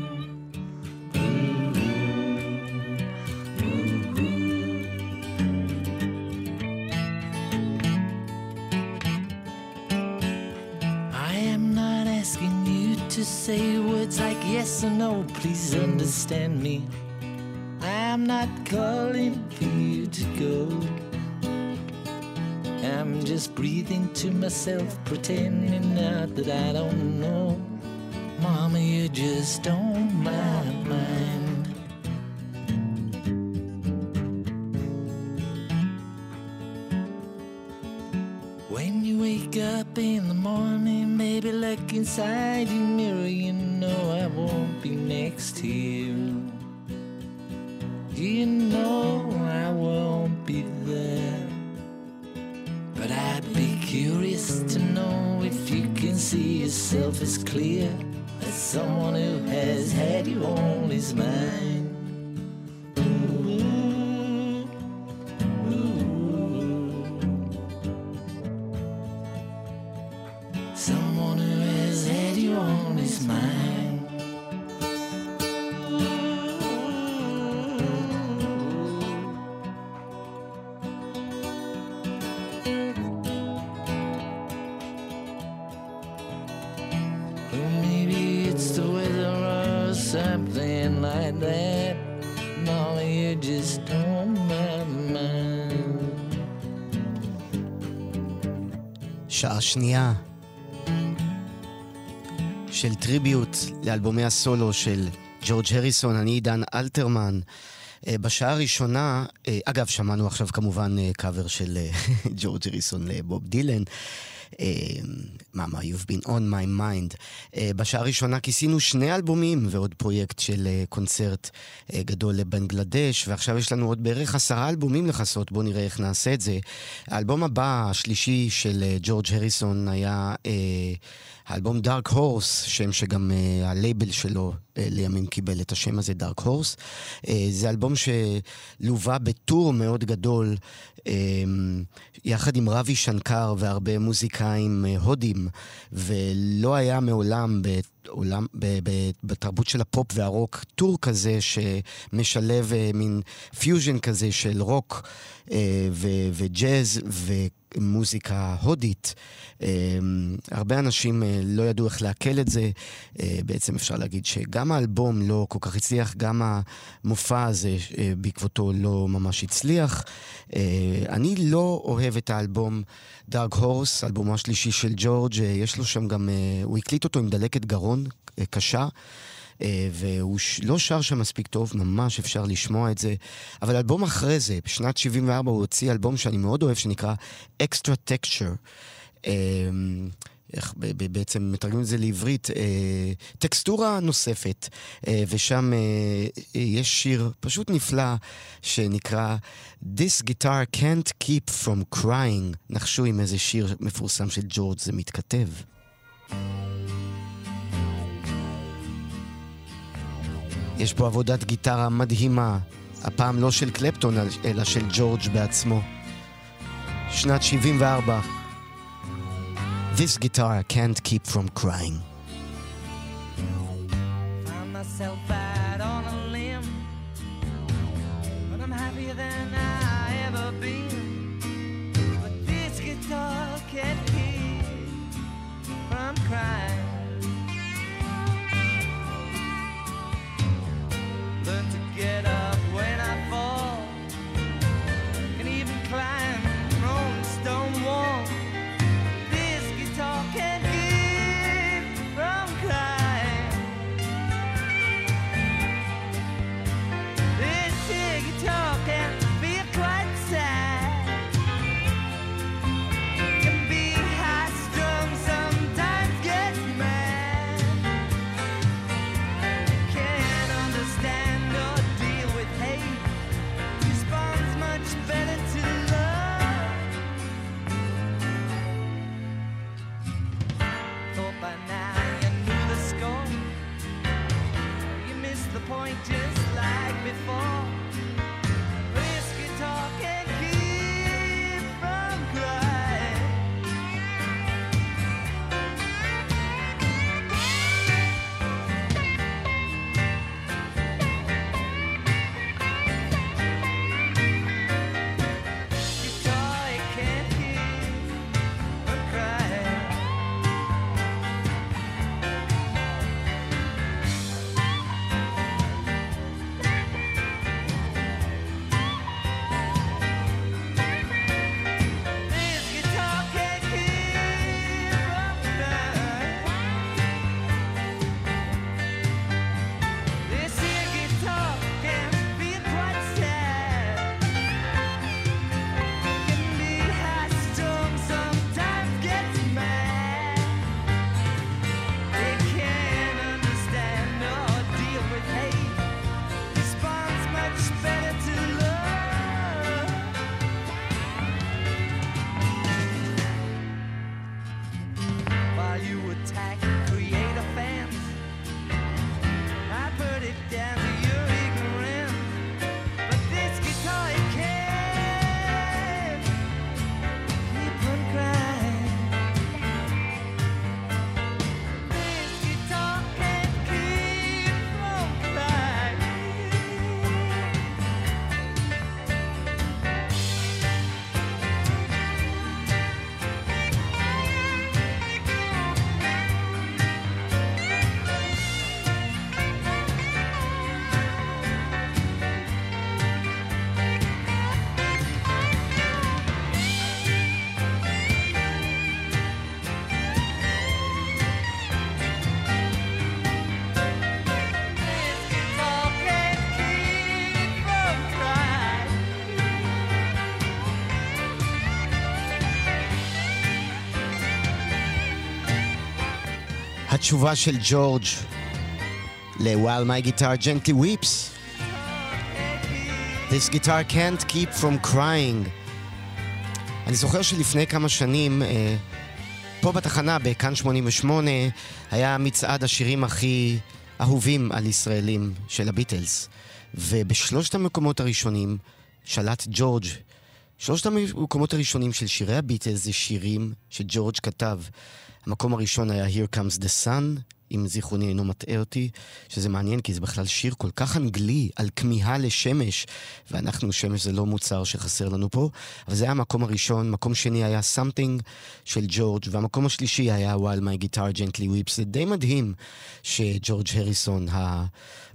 I am not asking you to say words like yes or no, please understand me. Not calling for you to go. I'm just breathing to myself, pretending not that I don't know. Mama, you're just on my mind. When you wake up in the morning, baby, look inside your mirror. You know I won't be next to you. You clear as someone who has had you on his mind. שעה שנייה של טריביוט לאלבומי הסולו של ג'ורג' הריסון, אני עידן אלתרמן. אה, בשעה הראשונה, אה, אגב, שמענו עכשיו כמובן קאבר של אה, ג'ורג' הריסון לבוב דילן. מאמה, You've been on my mind. אה, בשעה הראשונה כיסינו שני אלבומים ועוד פרויקט של אה, קונצרט אה, גדול לבנגלדש, ועכשיו יש לנו עוד בערך עשרה אלבומים לכסות, בואו נראה איך נעשה את זה. האלבום הבא, השלישי של ג'ורג' הריסון, היה אה, האלבום Dark Horse, שם שגם הלייבל שלו לימים קיבל את השם הזה, Dark Horse. אה, זה אלבום שלווה ב tour מאוד גדול, אה, יחד עם רבי שנקר והרבה מוזיקאים אה, הודים, ולא היה מעולם בעולם, בתרבות של הפופ והרוק tour כזה שמשלב אה, מין פיוז'ן כזה של רוק אה, ו, וג'אז ומוזיקה הודית. אה, הרבה אנשים אה, לא ידעו איך לעכל את זה. אה, בעצם אפשר להגיד שגם האלבום לא כל כך הצליח, גם המופע הזה בעקבותו לא ממש הצליח. אני לא אוהב את האלבום Dark Horse, אלבומו השלישי של ג'ורג', יש לו שם גם, הוא הקליט אותו עם דלקת גרון קשה. אה, והוא לא שר שם מספיק טוב, ממש אפשר לשמוע את זה. אבל אלבום אחרי זה, בשנת 74 הוא הוציא אלבום שאני מאוד אוהב, שנקרא Extra Texture. אה, איך בעצם מתרגמים את זה לעברית, אה, טקסטורה נוספת, אה, ושם אה, יש שיר פשוט נפלא שנקרא This guitar can't keep from crying. נחשו עם איזה שיר מפורסם של ג'ורג' זה מתכתב. יש פה עבודת גיטרה מדהימה, הפעם לא של קלפטון, אלא של ג'ורג' בעצמו. שנת 74. This guitar can't keep from crying. התשובה של ג'ורג' ל-While my guitar gently weeps. This guitar can't keep from crying. אני זוכר שלפני כמה שנים, אה, פה בתחנה, בכאן 88, היה מצעד השירים הכי אהובים על ישראלים של הביטלס. ובשלושת המקומות הראשונים שלט ג'ורג'. שלושת המקומות הראשונים של שירי הביטלס זה שירים שג'ורג' כתב. המקום הראשון היה Here Comes the Sun, אם זיכרוני אינו מטעה אותי, שזה מעניין כי זה בכלל שיר כל כך אנגלי על כמיהה לשמש, ואנחנו, שמש זה לא מוצר שחסר לנו פה, אבל זה היה המקום הראשון, מקום שני היה Something של ג'ורג', והמקום השלישי היה While My Guitar Gently Weeps. זה די מדהים שג'ורג' הריסון,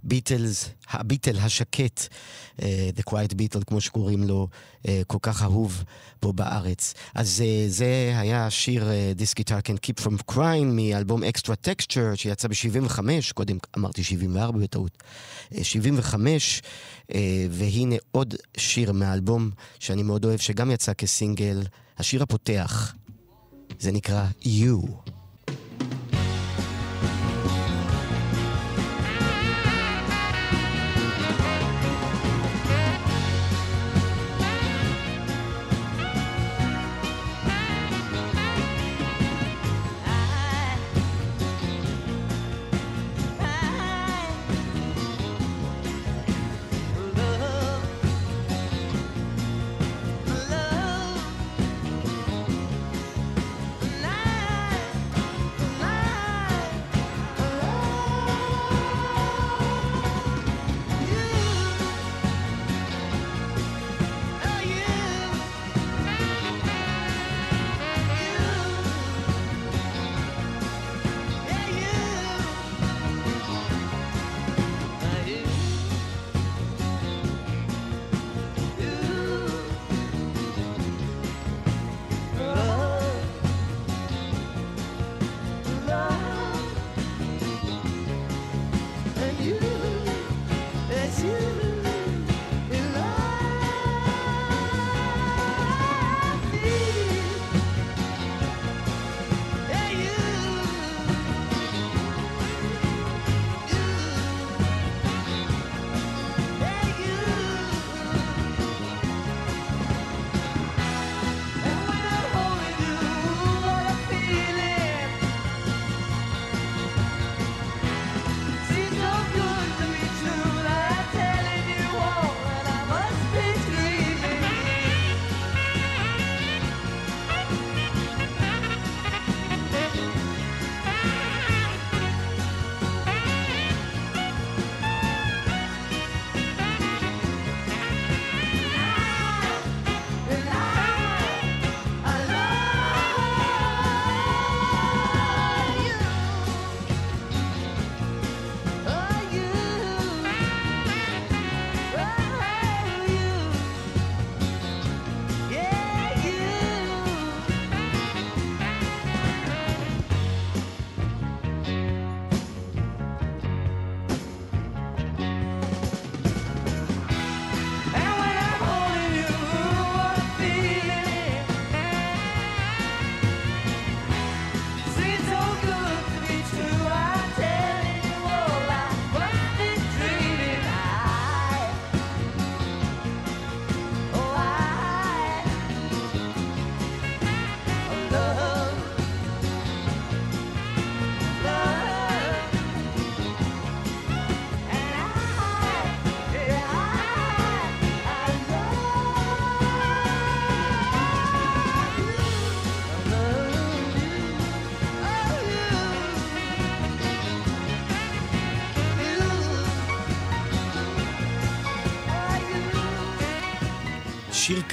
הביטלס, הביטל השקט, uh, The Quiet Beatle, כמו שקוראים לו, uh, כל כך אהוב פה בארץ. אז uh, זה היה שיר uh, This Guitar Can Keep From Crying מאלבום Extra Texture, שיצא ב-75, קודם אמרתי 74 בטעות, uh, 75, uh, והנה עוד שיר מהאלבום שאני מאוד אוהב, שגם יצא כסינגל, השיר הפותח, זה נקרא You.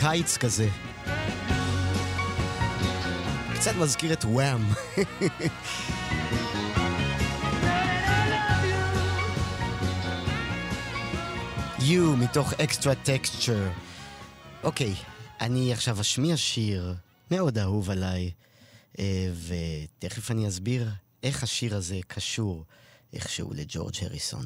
קיץ כזה. קצת מזכיר את וואם. You מתוך אקסטרה טקסטשר. אוקיי, אני עכשיו אשמיע שיר מאוד אהוב עליי, אה, ותכף אני אסביר איך השיר הזה קשור איכשהו לג'ורג' הריסון.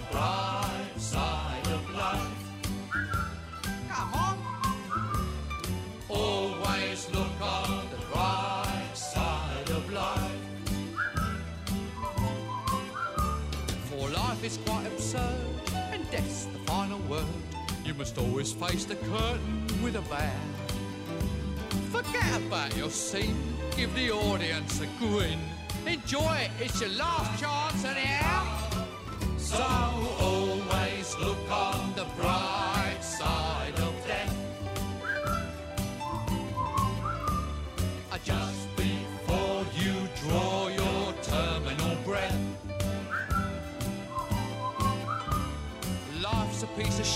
life is quite absurd, and death's the final word. You must always face the curtain with a bow. Forget about your scene, give the audience a grin. Enjoy it, it's your last chance anyhow.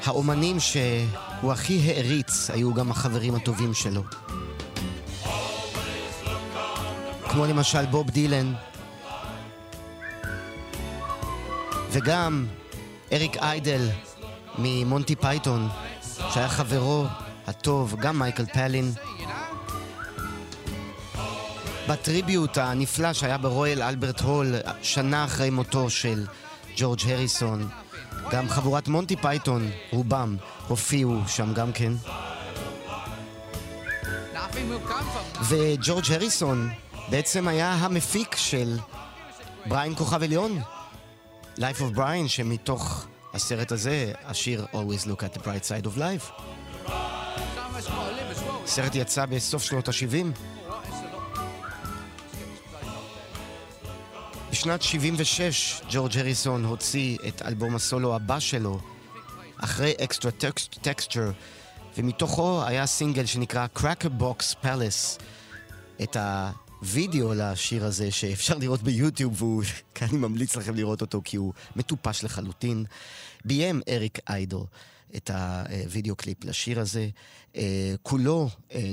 לא רק שהאומנים שהוא הכי העריץ היו גם החברים הטובים שלו. כמו למשל בוב דילן, וגם אריק איידל ממונטי פייתון, שהיה חברו הטוב, גם מייקל פיילין. ב tribute הנפלא שהיה ברויאל אלברט הול שנה אחרי מותו של ג'ורג' הריסון. גם חבורת מונטי פייתון, רובם, הופיעו שם גם כן. וג'ורג' הריסון בעצם היה המפיק של בריין כוכב עליון, Life of Brian, שמתוך הסרט הזה, השיר Always Look at the Bright Side of Life. הסרט יצא בסוף שנות ה-70. בשנת 76 ג'ורג' הריסון הוציא את אלבום הסולו הבא שלו, אחרי Extra Texture, ומתוכו היה סינגל שנקרא Cracker Box Palace. את הווידאו לשיר הזה שאפשר לראות ביוטיוב, ואני ממליץ לכם לראות אותו כי הוא מטופש לחלוטין. ביים אריק איידל את הווידאו קליפ לשיר הזה. אה, כולו אה,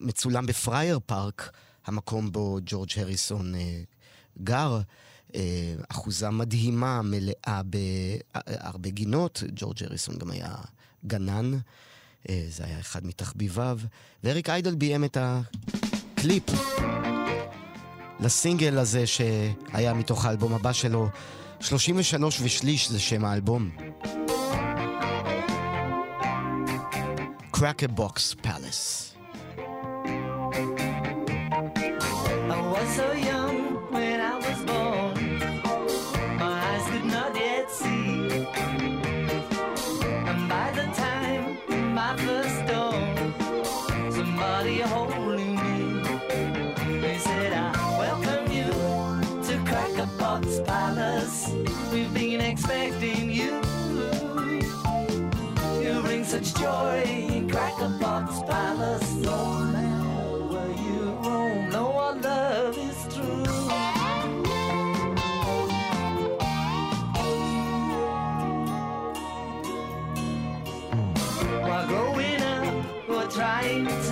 מצולם בפרייר פארק, המקום בו ג'ורג' הריסון אה, גר. אה, אחוזה מדהימה, מלאה בהרבה גינות. ג'ורג' הריסון גם היה גנן, אה, זה היה אחד מתחביביו. ואריק איידל ביים את הקליפ לסינגל הזה שהיה מתוך האלבום הבא שלו. 33 ושליש זה שם האלבום. Cracker Box Palace. Trying to,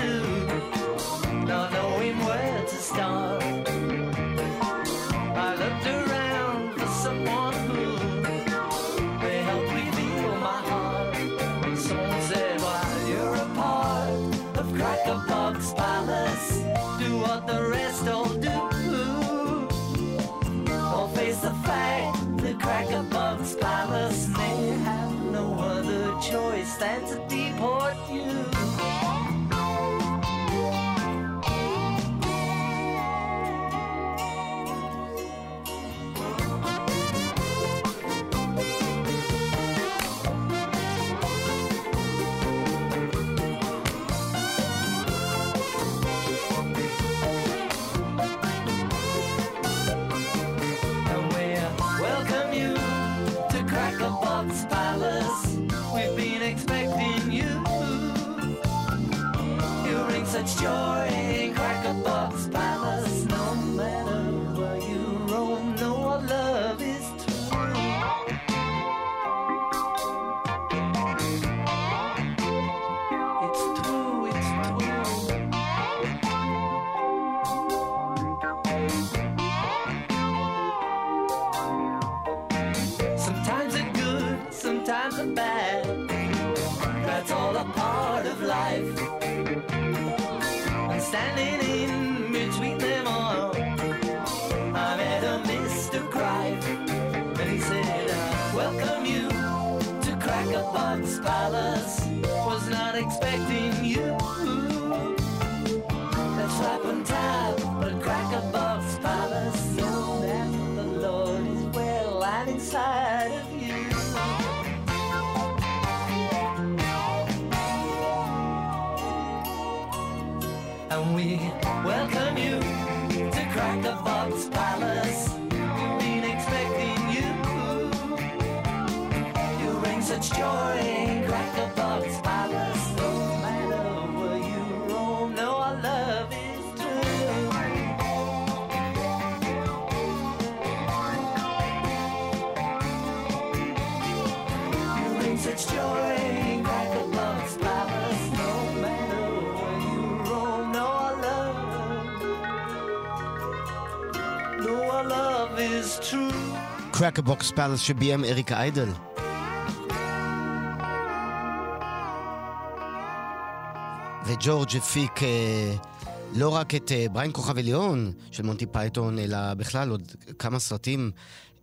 Jackbox פאלס שביים אריק איידל. וג'ורג' הפיק אה, לא רק את אה, בריין כוכב עליון של מונטי פייתון, אלא בכלל עוד כמה סרטים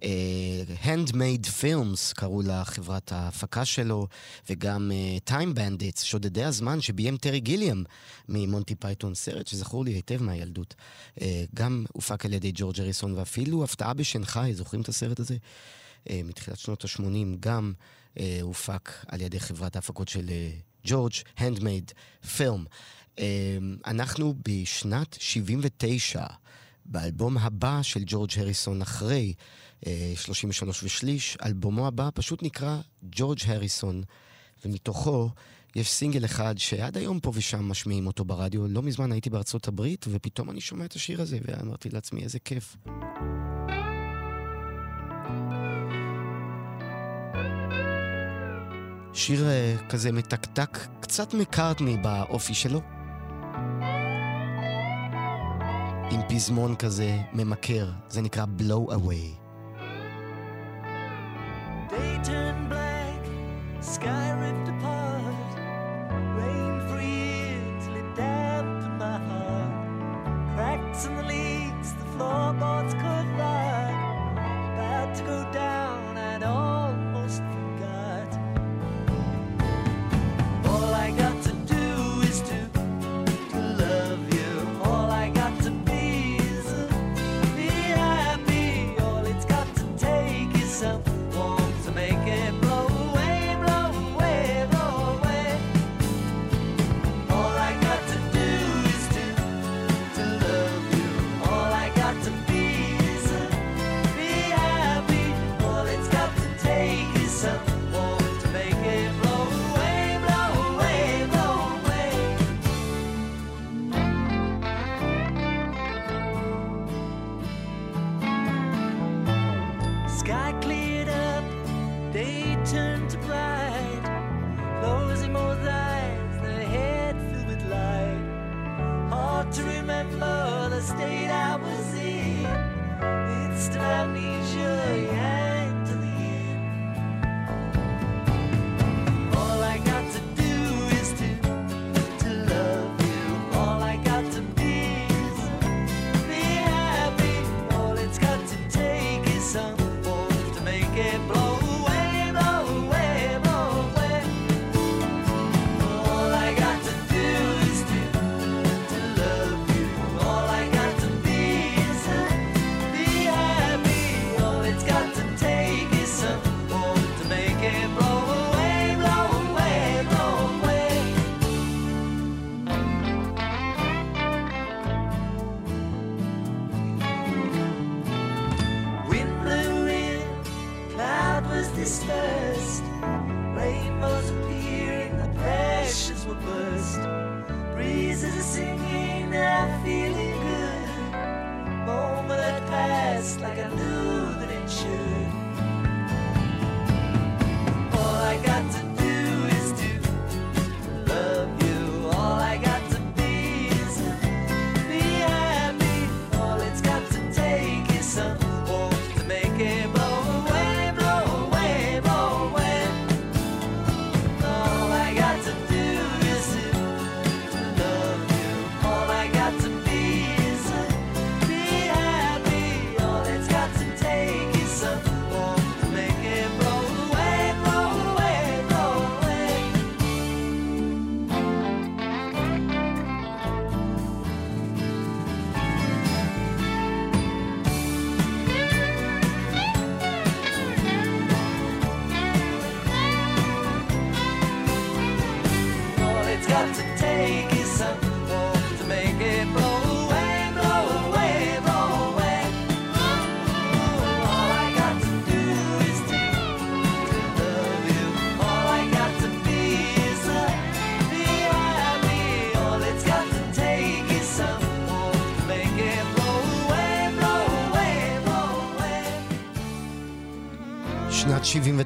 אה, Handmade Films קראו לחברת ההפקה שלו, וגם אה, Time Bandits, שודדי הזמן, שביים טרי גיליאם ממונטי פייתון, סרט שזכור לי היטב מהילדות. Uh, גם הופק על ידי ג'ורג' אריסון, ואפילו הפתעה בשנגחאי, זוכרים את הסרט הזה? Uh, מתחילת שנות ה-80 גם uh, הופק על ידי חברת ההפקות של ג'ורג', uh, Handmade Film. Uh, אנחנו בשנת 79. באלבום הבא של ג'ורג' הריסון אחרי אה, 33 ושליש, אלבומו הבא פשוט נקרא ג'ורג' הריסון, ומתוכו יש סינגל אחד שעד היום פה ושם משמיעים אותו ברדיו. לא מזמן הייתי בארצות הברית, ופתאום אני שומע את השיר הזה, ואמרתי לעצמי, איזה כיף. שיר אה, כזה מתקתק, קצת מקארטני באופי שלו. עם פזמון כזה ממכר, זה נקרא Blow Away. sky ripped apart, rain it dampened my heart, cracks in the leaves, the floorboards. Cold.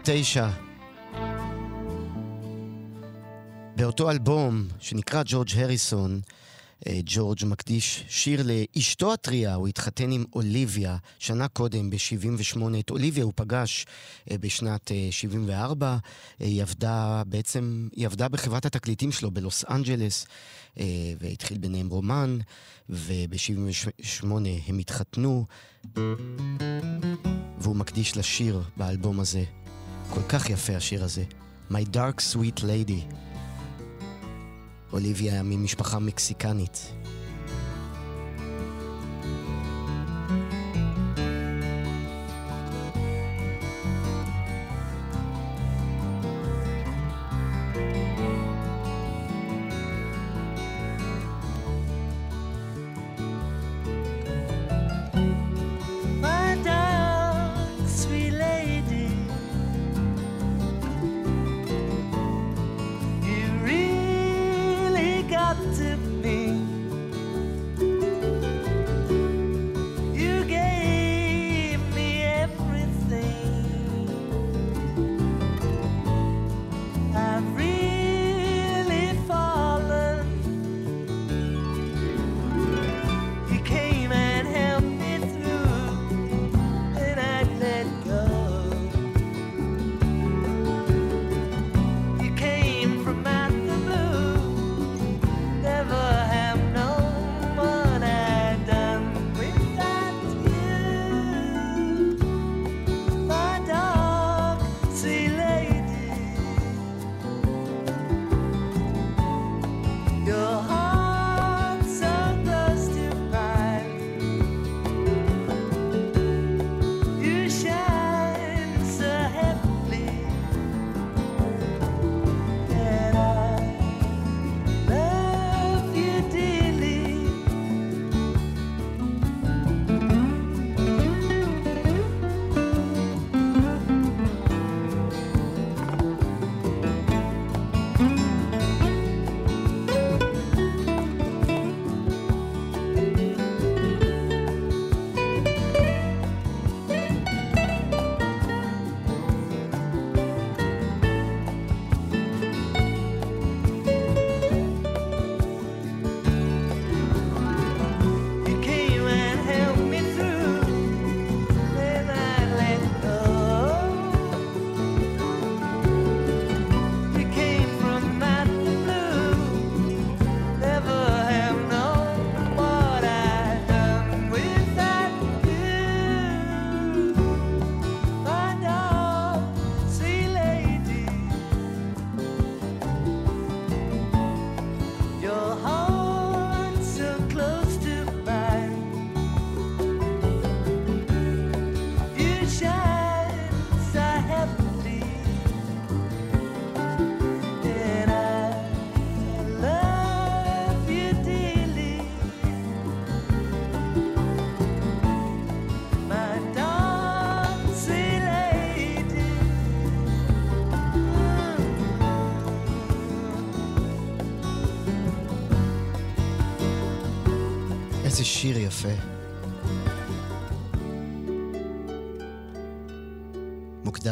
ב-1979. באותו אלבום שנקרא ג'ורג' הריסון, אה, ג'ורג' מקדיש שיר לאשתו הטריה, הוא התחתן עם אוליביה שנה קודם, ב-78. את אוליביה הוא פגש אה, בשנת אה, 74. היא עבדה, בעצם, היא עבדה בחברת התקליטים שלו בלוס אנג'לס, והתחיל ביניהם רומן, וב-78 הם התחתנו, והוא מקדיש לשיר באלבום הזה, כל כך יפה השיר הזה, My Dark Sweet Lady. אוליביה ממשפחה מקסיקנית,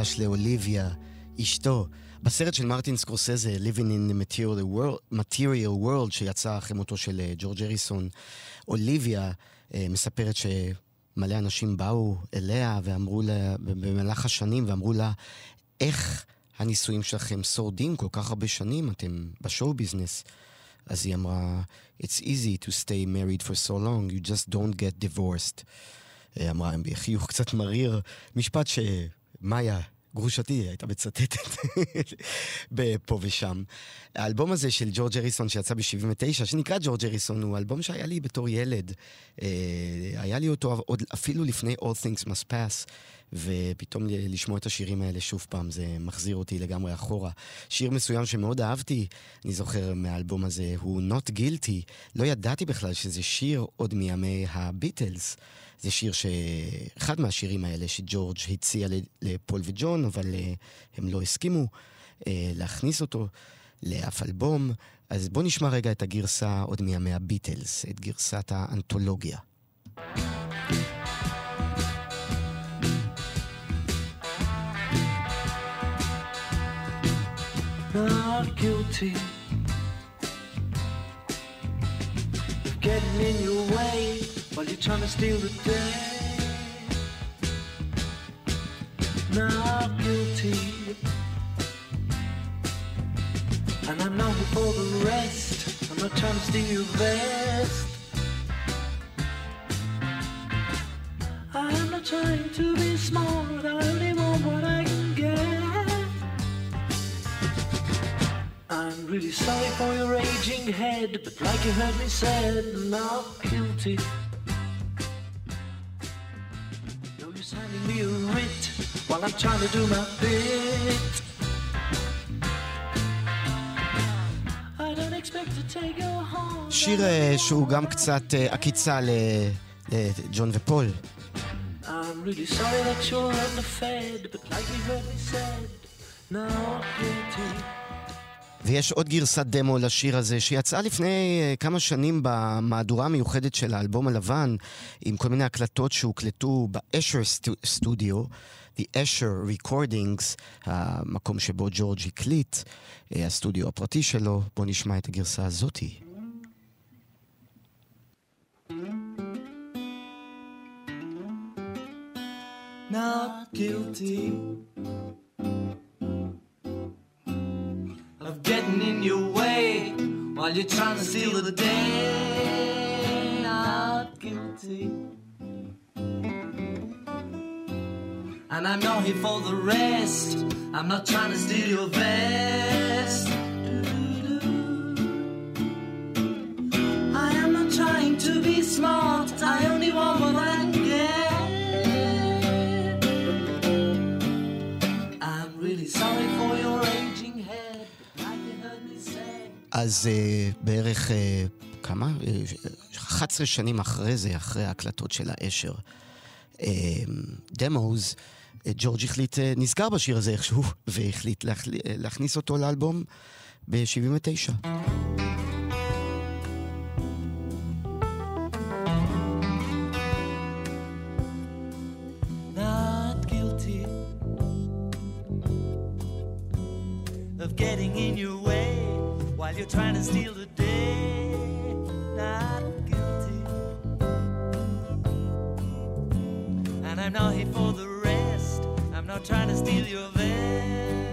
מוקדש לאוליביה, אשתו. בסרט של מרטין סקורסזה, Living in the Material World, Material World שיצא אחרי מותו של אה, ג'ורג' אריסון, אוליביה אה, מספרת שמלא אנשים באו אליה ואמרו לה, במהלך השנים, ואמרו לה, איך הנישואים שלכם שורדים כל כך הרבה שנים, אתם בשואו ביזנס. אז היא אמרה, It's easy to stay married for so long, you just don't get divorced. אה, אמרה בחיוך קצת מריר, משפט שמאיה, גרושתי, הייתה מצטטת פה ושם. האלבום הזה של ג'ורג' אריסון שיצא ב-79, שנקרא ג'ורג' אריסון, הוא אלבום שהיה לי בתור ילד. אה, היה לי אותו עוד אפילו לפני All Things Must Pass. ופתאום לשמוע את השירים האלה שוב פעם, זה מחזיר אותי לגמרי אחורה. שיר מסוים שמאוד אהבתי, אני זוכר מהאלבום הזה, הוא Not Guilty. לא ידעתי בכלל שזה שיר עוד מימי הביטלס. זה שיר ש... אחד מהשירים האלה שג'ורג' הציע לפול וג'ון, אבל uh, הם לא הסכימו uh, להכניס אותו לאף אלבום. אז בואו נשמע רגע את הגרסה עוד מימי הביטלס, את גרסת האנתולוגיה. not guilty of getting in your way while you're trying to steal the day. Not guilty, and I'm not for the rest. I'm not trying to steal your vest. I'm not trying to be smart. I only want what I can get. I'm really sorry for your aging head, but like you heard me said, not guilty. Me a writ while I'm trying to do my bit. שיר אה, שהוא גם קצת אה, עקיצה לג'ון ופול. I'm really sorry that you're underfed, but like heard me said, not guilty. ויש עוד גרסת דמו לשיר הזה, שיצאה לפני אה, כמה שנים במהדורה המיוחדת של האלבום הלבן, עם כל מיני הקלטות שהוקלטו באשר סטודיו, The Asher Recordings, המקום שבו ג'ורג' הקליט, אה, הסטודיו הפרטי שלו. בואו נשמע את הגרסה הזאתי. not guilty of getting in your way while you're trying to steal the day. Not guilty. And I'm not here for the rest. I'm not trying to steal your vest. I am not trying to be smart. I only want what I can אז אה, בערך, אה, כמה? אה, 11 שנים אחרי זה, אחרי ההקלטות של האשר, דמוז, אה, ג'ורג' החליט, אה, נזכר בשיר הזה איכשהו, והחליט אה, להכניס אותו לאלבום ב-79. not guilty of getting in your way you're trying to steal the day. Not guilty. And I'm not here for the rest. I'm not trying to steal your vest.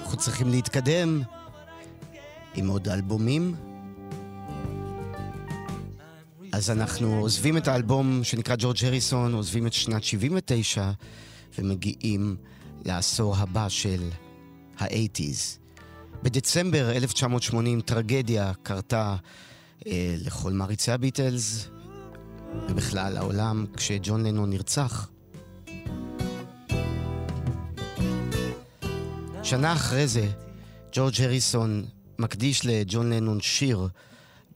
אנחנו צריכים להתקדם עם עוד אלבומים. אז אנחנו עוזבים את האלבום שנקרא ג'ורג' הריסון, עוזבים את שנת 79 ומגיעים לעשור הבא של ה-80's. בדצמבר 1980 טרגדיה קרתה אה, לכל מעריצי הביטלס ובכלל העולם כשג'ון לנון נרצח. שנה אחרי זה, ג'ורג' הריסון מקדיש לג'ון לנון שיר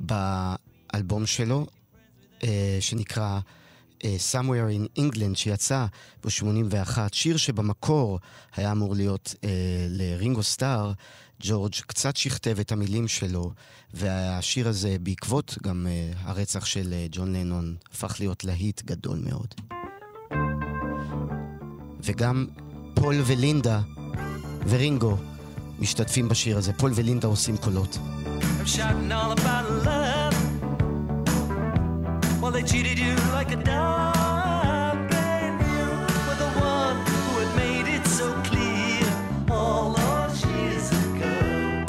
באלבום שלו, אה, שנקרא Somewhere in England, שיצא ב-81, שיר שבמקור היה אמור להיות אה, לרינגו סטאר. ג'ורג' קצת שכתב את המילים שלו, והשיר הזה, בעקבות גם אה, הרצח של ג'ון לנון, הפך להיות להיט גדול מאוד. וגם פול ולינדה ורינגו משתתפים בשיר הזה. פול ולינדה עושים קולות. I'm they cheated you like a dog, and you were the one who had made it so clear all those years ago.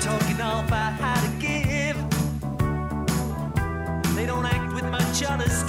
Talking all about how to give. They don't act with much honesty,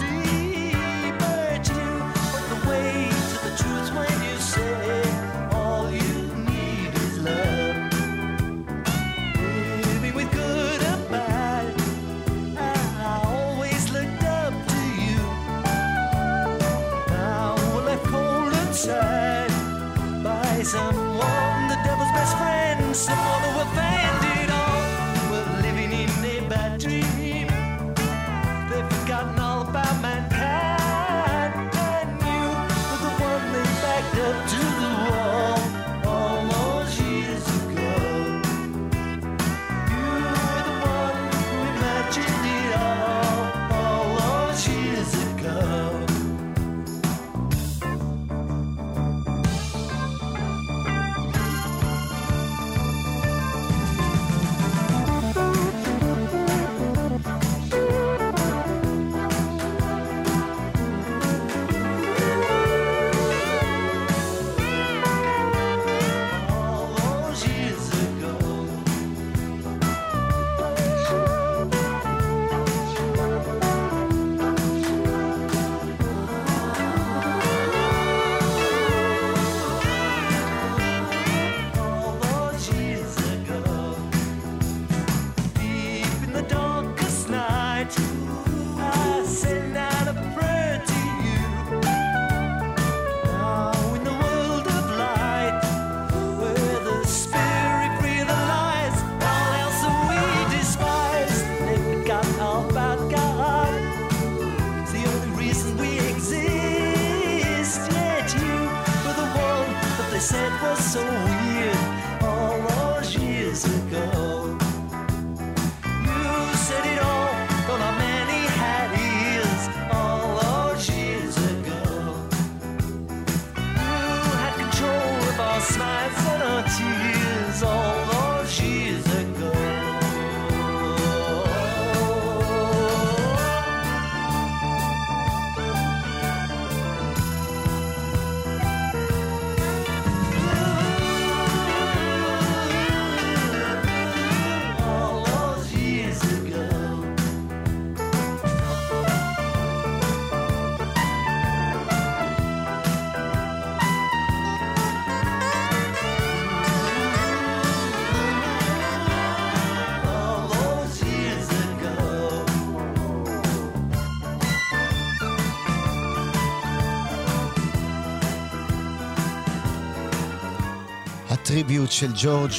של ג'ורג'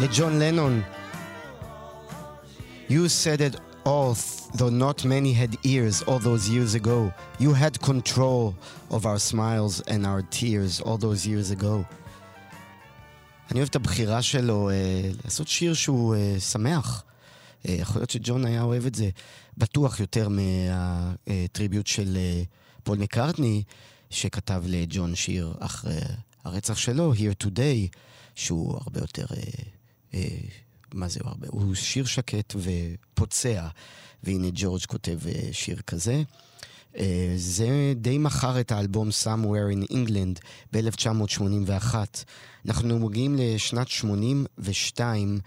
לג'ון לנון. You said it all, though not many had ears all those years ago. You had control of our smiles and our tears all those years ago. אני אוהב את הבחירה שלו אה, לעשות שיר שהוא אה, שמח. אה, יכול להיות שג'ון היה אוהב את זה בטוח יותר מהטריביוט של אה, פול מקארטני, שכתב לג'ון שיר אחרי הרצח שלו, Here Today, שהוא הרבה יותר אה, אה, מה זה הרבה? הוא שיר שקט ופוצע, והנה ג'ורג' כותב אה, שיר כזה. אה, זה די מכר את האלבום Somewhere in England ב-1981. אנחנו מגיעים לשנת 82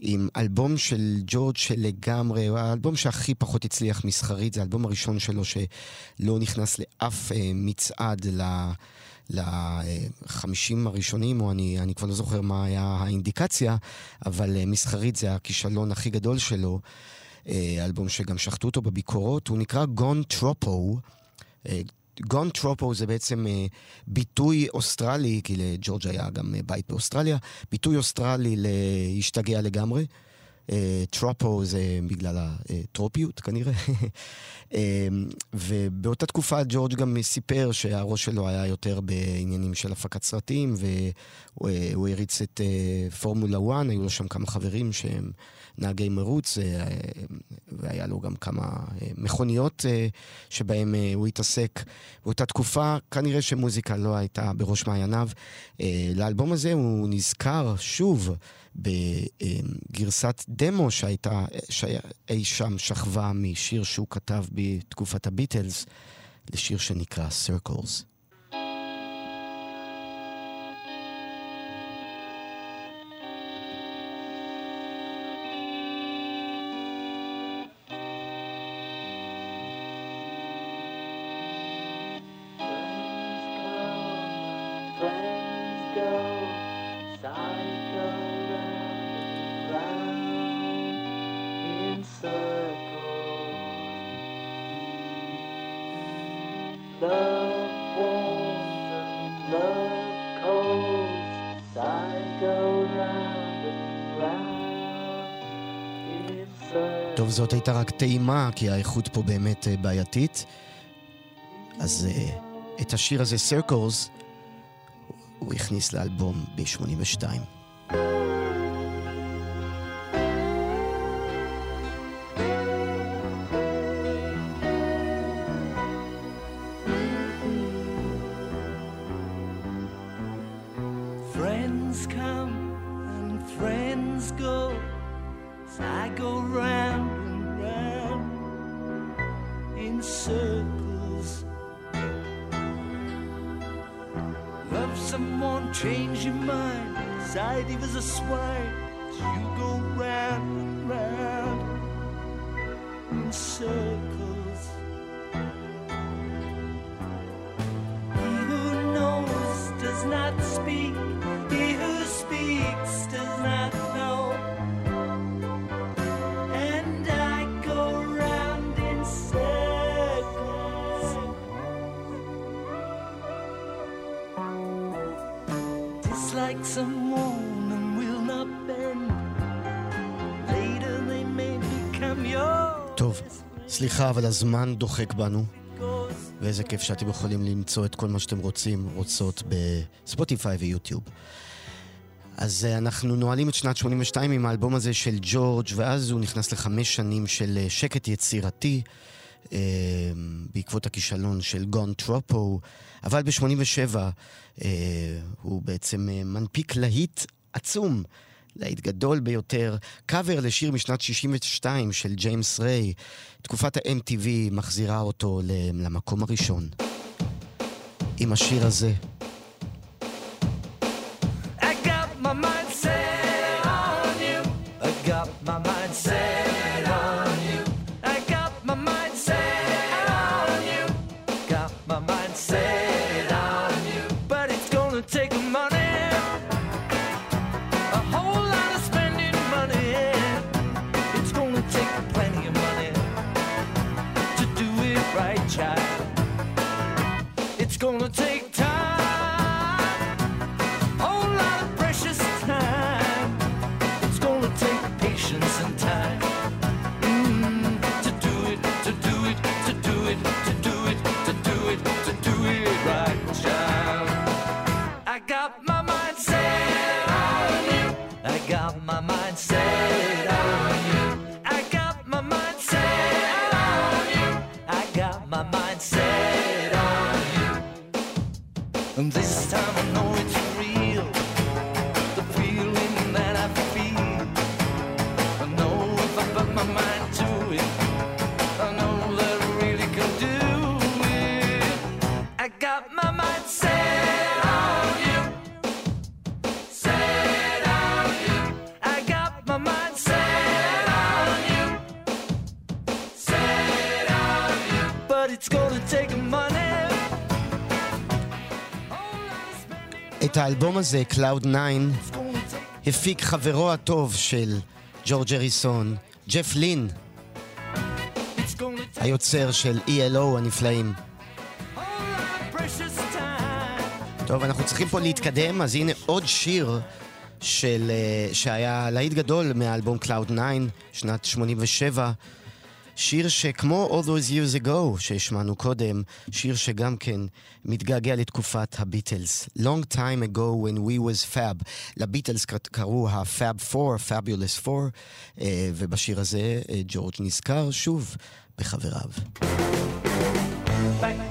עם אלבום של ג'ורג' שלגמרי, הוא האלבום שהכי פחות הצליח מסחרית, זה האלבום הראשון שלו שלא נכנס לאף אה, מצעד. לחמישים הראשונים, או אני, אני כבר לא זוכר מה היה האינדיקציה, אבל אה, מסחרית זה הכישלון הכי גדול שלו. אה, אלבום שגם שחטו אותו בביקורות, הוא נקרא גון טרופו. גון טרופו זה בעצם אה, ביטוי אוסטרלי, כי לג'ורג' היה גם בית באוסטרליה, ביטוי אוסטרלי להשתגע לגמרי. אה, טרופו זה בגלל הטרופיות כנראה. אה, ובאותה תקופה ג'ורג' גם סיפר שהראש שלו היה יותר בעניינים של הפקת סרטים, והוא הריץ את אה, פורמולה 1, היו לו שם כמה חברים שהם נהגי מרוץ, אה, והיה לו גם כמה אה, מכוניות אה, שבהם אה, הוא התעסק. באותה תקופה כנראה שמוזיקה לא הייתה בראש מעייניו. אה, לאלבום הזה הוא נזכר שוב בגרסת דמו שהייתה, שאי שם שכבה משיר שהוא כתב בתקופת הביטלס, לשיר שנקרא Circles. טוב, זאת הייתה רק טעימה, כי האיכות פה באמת אה, בעייתית. אז אה, את השיר הזה, Circles, הוא הכניס לאלבום ב-82. הזמן דוחק בנו, ואיזה כיף שאתם יכולים למצוא את כל מה שאתם רוצים, רוצות, בספוטיפיי ויוטיוב. אז אה, אנחנו נועלים את שנת 82 עם האלבום הזה של ג'ורג', ואז הוא נכנס לחמש שנים של אה, שקט יצירתי, אה, בעקבות הכישלון של גון טרופו, אבל ב-87 אה, הוא בעצם מנפיק להיט עצום. להיט גדול ביותר, קאבר לשיר משנת 62 של ג'יימס ריי. תקופת ה-MTV מחזירה אותו למקום הראשון. עם השיר הזה, את האלבום הזה, Cloud 9, הפיק חברו הטוב של ג'ורג' אריסון, ג'ף לין, היוצר של ELO הנפלאים. טוב, אנחנו צריכים פה להתקדם, אז הנה עוד שיר של, אה, שהיה להיט גדול מהאלבום Cloud 9, שנת 87, שיר שכמו All Those Years Ago שהשמענו קודם, שיר שגם כן מתגעגע לתקופת הביטלס. Long time ago when we was fab. לביטלס קר- קראו ה-Fab 4, Fabulous 4, אה, ובשיר הזה אה, ג'ורג' נזכר שוב בחבריו. Back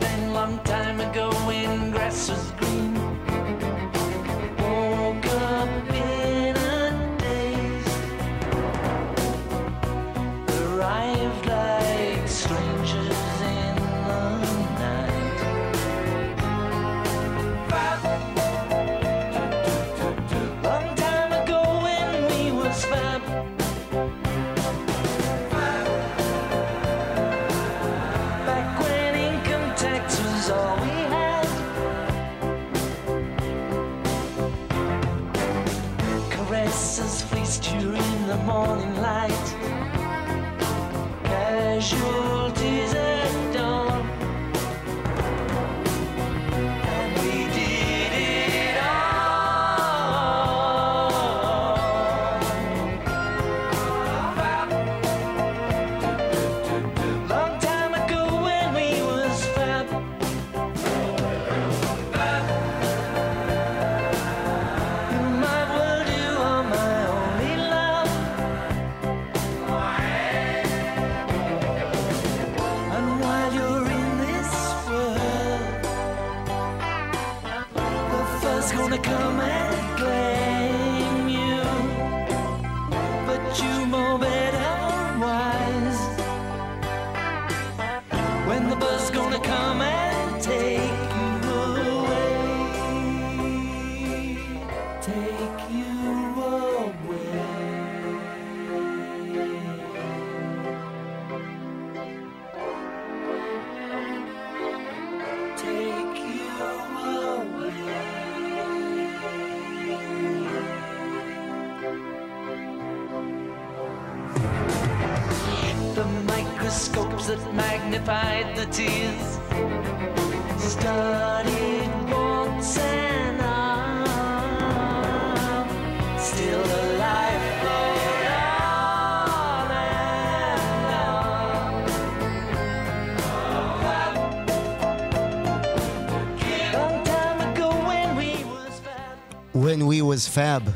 Was Fab.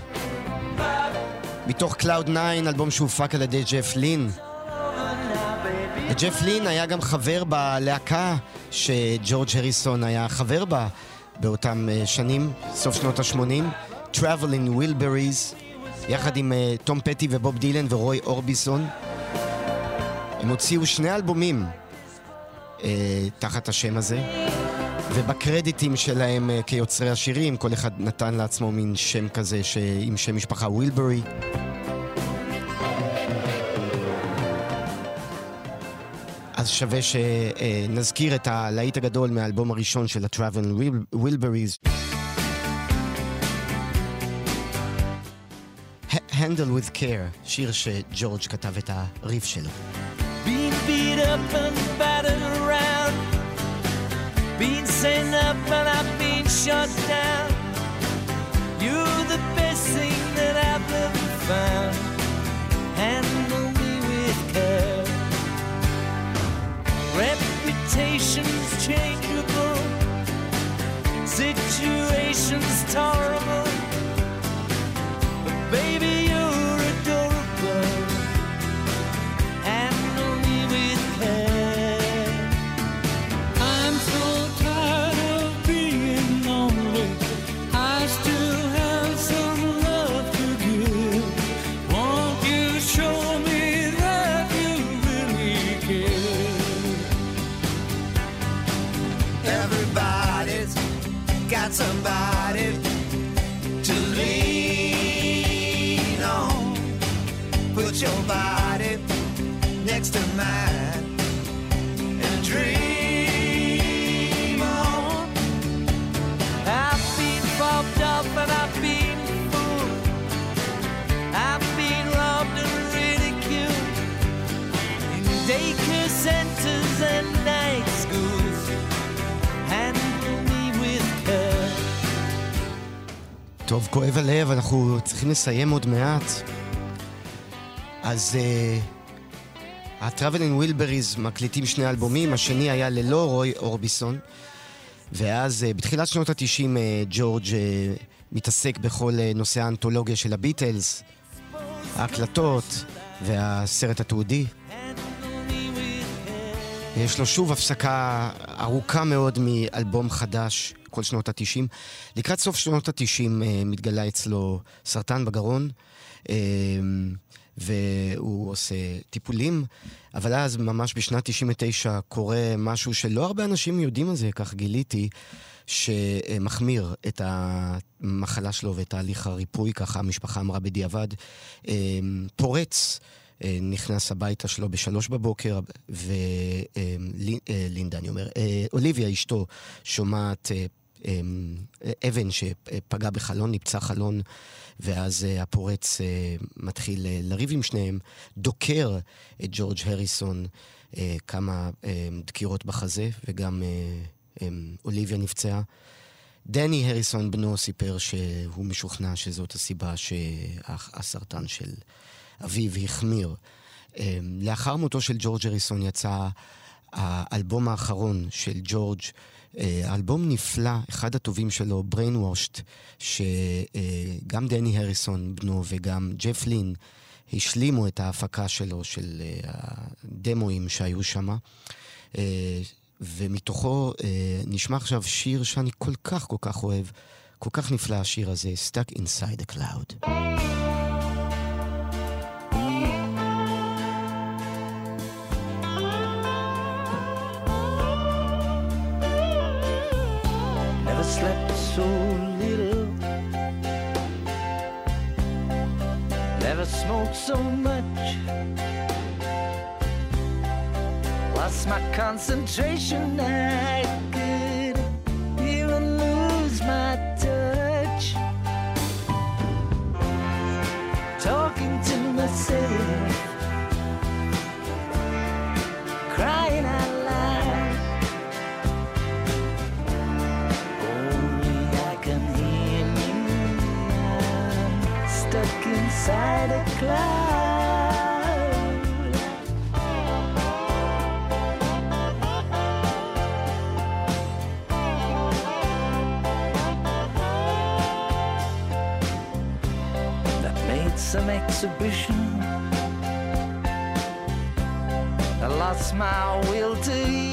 מתוך Cloud 9, אלבום שהופק על ידי ג'ף לין. וג'ף לין היה גם חבר בלהקה שג'ורג' הריסון היה חבר בה באותם אה, שנים, סוף שנות ה-80, Traveling Wilburys, יחד עם אה, תום פטי ובוב דילן ורוי אורביסון. הם הוציאו שני אלבומים אה, תחת השם הזה, ובקרדיטים שלהם אה, כיוצרי השירים, כל אחד נתן לעצמו מין שם כזה ש... עם שם משפחה ווילברי. אז שווה שנזכיר את הלהיט הגדול מהאלבום הראשון של ה-Travel Wilburys. Handle with care, שיר שג'ורג' כתב את הריף שלו. Being beat up and Sent up and I've been shut down. You're the best thing that I've ever found. Handle me with care. Reputation's changeable. Situation's tolerable. But baby, טוב, כואב הלב, אנחנו צריכים לסיים עוד מעט. אז uh, ה-Traveling Wilburys מקליטים שני אלבומים, השני היה ללא רוי אורביסון, ואז uh, בתחילת שנות ה-90 uh, ג'ורג' uh, מתעסק בכל uh, נושא האנתולוגיה של הביטלס, ההקלטות והסרט התיעודי. יש לו שוב הפסקה ארוכה מאוד מאלבום חדש, כל שנות התשעים. לקראת סוף שנות התשעים אה, מתגלה אצלו סרטן בגרון, אה, והוא עושה טיפולים, אבל אז ממש בשנת 99 קורה משהו שלא הרבה אנשים יודעים על זה, כך גיליתי, שמחמיר את המחלה שלו ואת תהליך הריפוי, ככה המשפחה אמרה בדיעבד. אה, פורץ. אה, נכנס הביתה שלו בשלוש בבוקר, ולינדה, אני אומר, אה, אוליביה אשתו שומעת אה, אה, אבן שפגע בחלון, נפצע חלון, ואז אה, הפורץ אה, מתחיל אה, לריב עם שניהם, דוקר את ג'ורג' הריסון כמה דקירות בחזה, וגם אה, אוליביה נפצעה. דני הריסון בנו סיפר שהוא משוכנע שזאת הסיבה שהסרטן של אביו החמיר. אה, לאחר מותו של ג'ורג' הריסון יצא האלבום האחרון של ג'ורג', אלבום נפלא, אחד הטובים שלו, Brainwashed, שגם דני הריסון בנו וגם ג'ף לין השלימו את ההפקה שלו, של אה, הדמואים שהיו שם. ומתוכו נשמע עכשיו שיר שאני כל כך כל כך אוהב, כל כך נפלא השיר הזה, Stuck Inside a Cloud. Slept so little. Never smoked so much. Lost my concentration. I some exhibition. I lost my will to.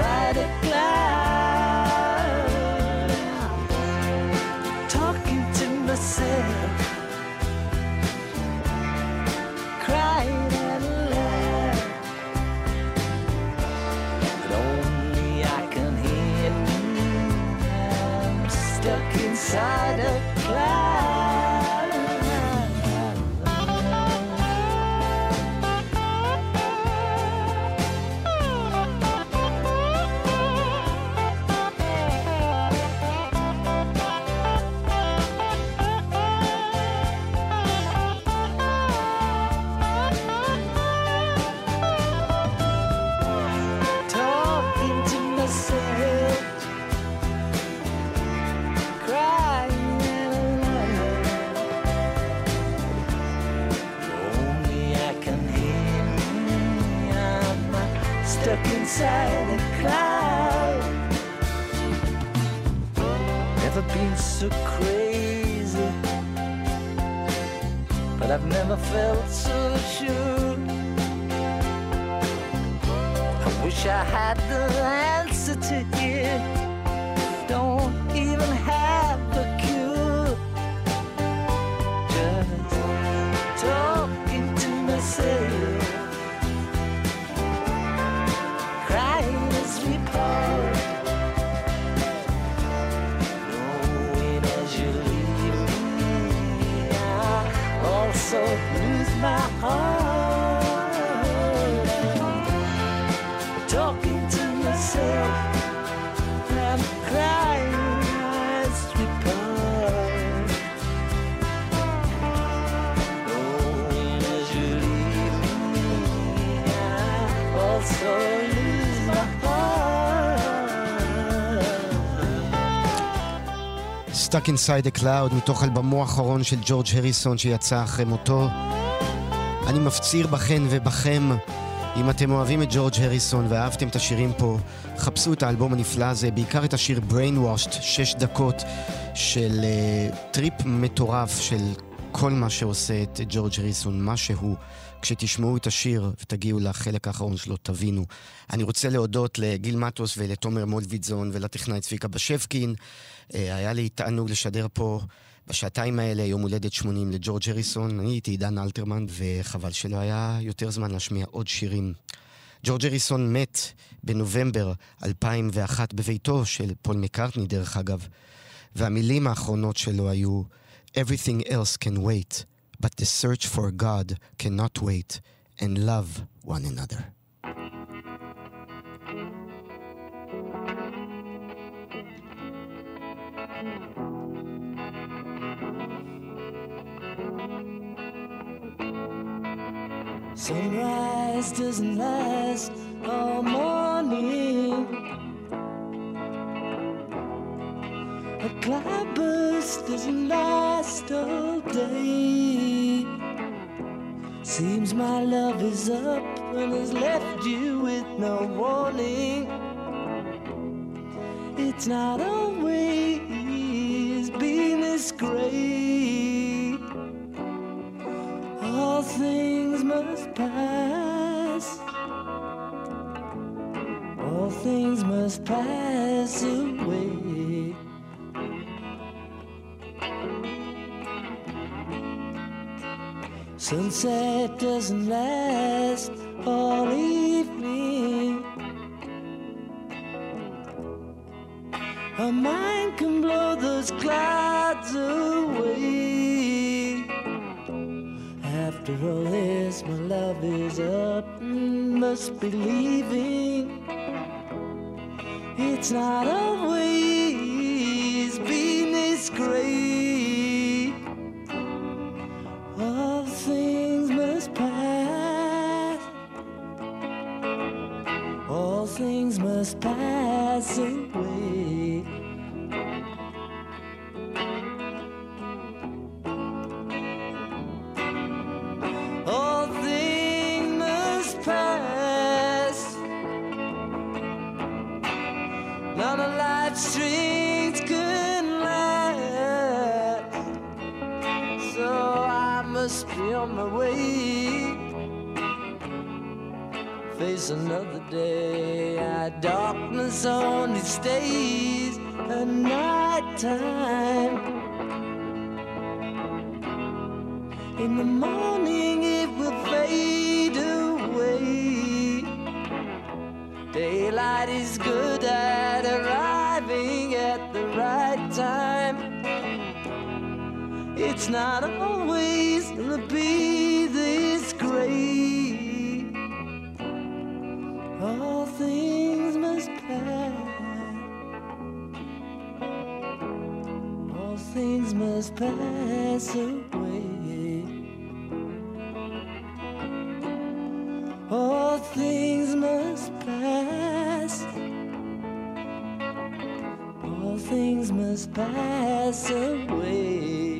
Friday. Stuck Inside the Cloud, מתוך אלבומו האחרון של ג'ורג' הריסון שיצא אחרי מותו. אני מפציר בכן ובכם, אם אתם אוהבים את ג'ורג' הריסון ואהבתם את השירים פה, חפשו את האלבום הנפלא הזה, בעיקר את השיר Brainwashed, שש דקות של אה, טריפ מטורף של כל מה שעושה את ג'ורג' הריסון, מה שהוא. כשתשמעו את השיר ותגיעו לחלק האחרון שלו, תבינו. אני רוצה להודות לגיל מטוס ולתומר מולביטזון ולטכנאי צביקה בשפקין. אה, היה לי תענוג לשדר פה בשעתיים האלה יום הולדת 80 לג'ורג' הריסון. אני הייתי עידן אלתרמן, וחבל שלא היה יותר זמן להשמיע עוד שירים. ג'ורג' הריסון מת בנובמבר 2001 בביתו של פול מקארטני, דרך אגב, והמילים האחרונות שלו היו Everything else can wait, but the search for God cannot wait, and love one another. Sunrise doesn't last all morning. Cloudburst doesn't last all day. Seems my love is up and has left you with no warning. It's not always been this great. All things must pass. All things must pass away. Sunset doesn't last all evening. A mind can blow those clouds away. After all this, my love is up, and must be leaving. It's not always been this great. Things must pass. All things must pass away. All things must pass. Of life's strings must be on my way. Face another day. Our darkness only stays at night time. In the morning it will fade away. Daylight is good at arriving It's not always gonna be this great. All things must pass. All things must pass away. All things must pass. All things must pass away.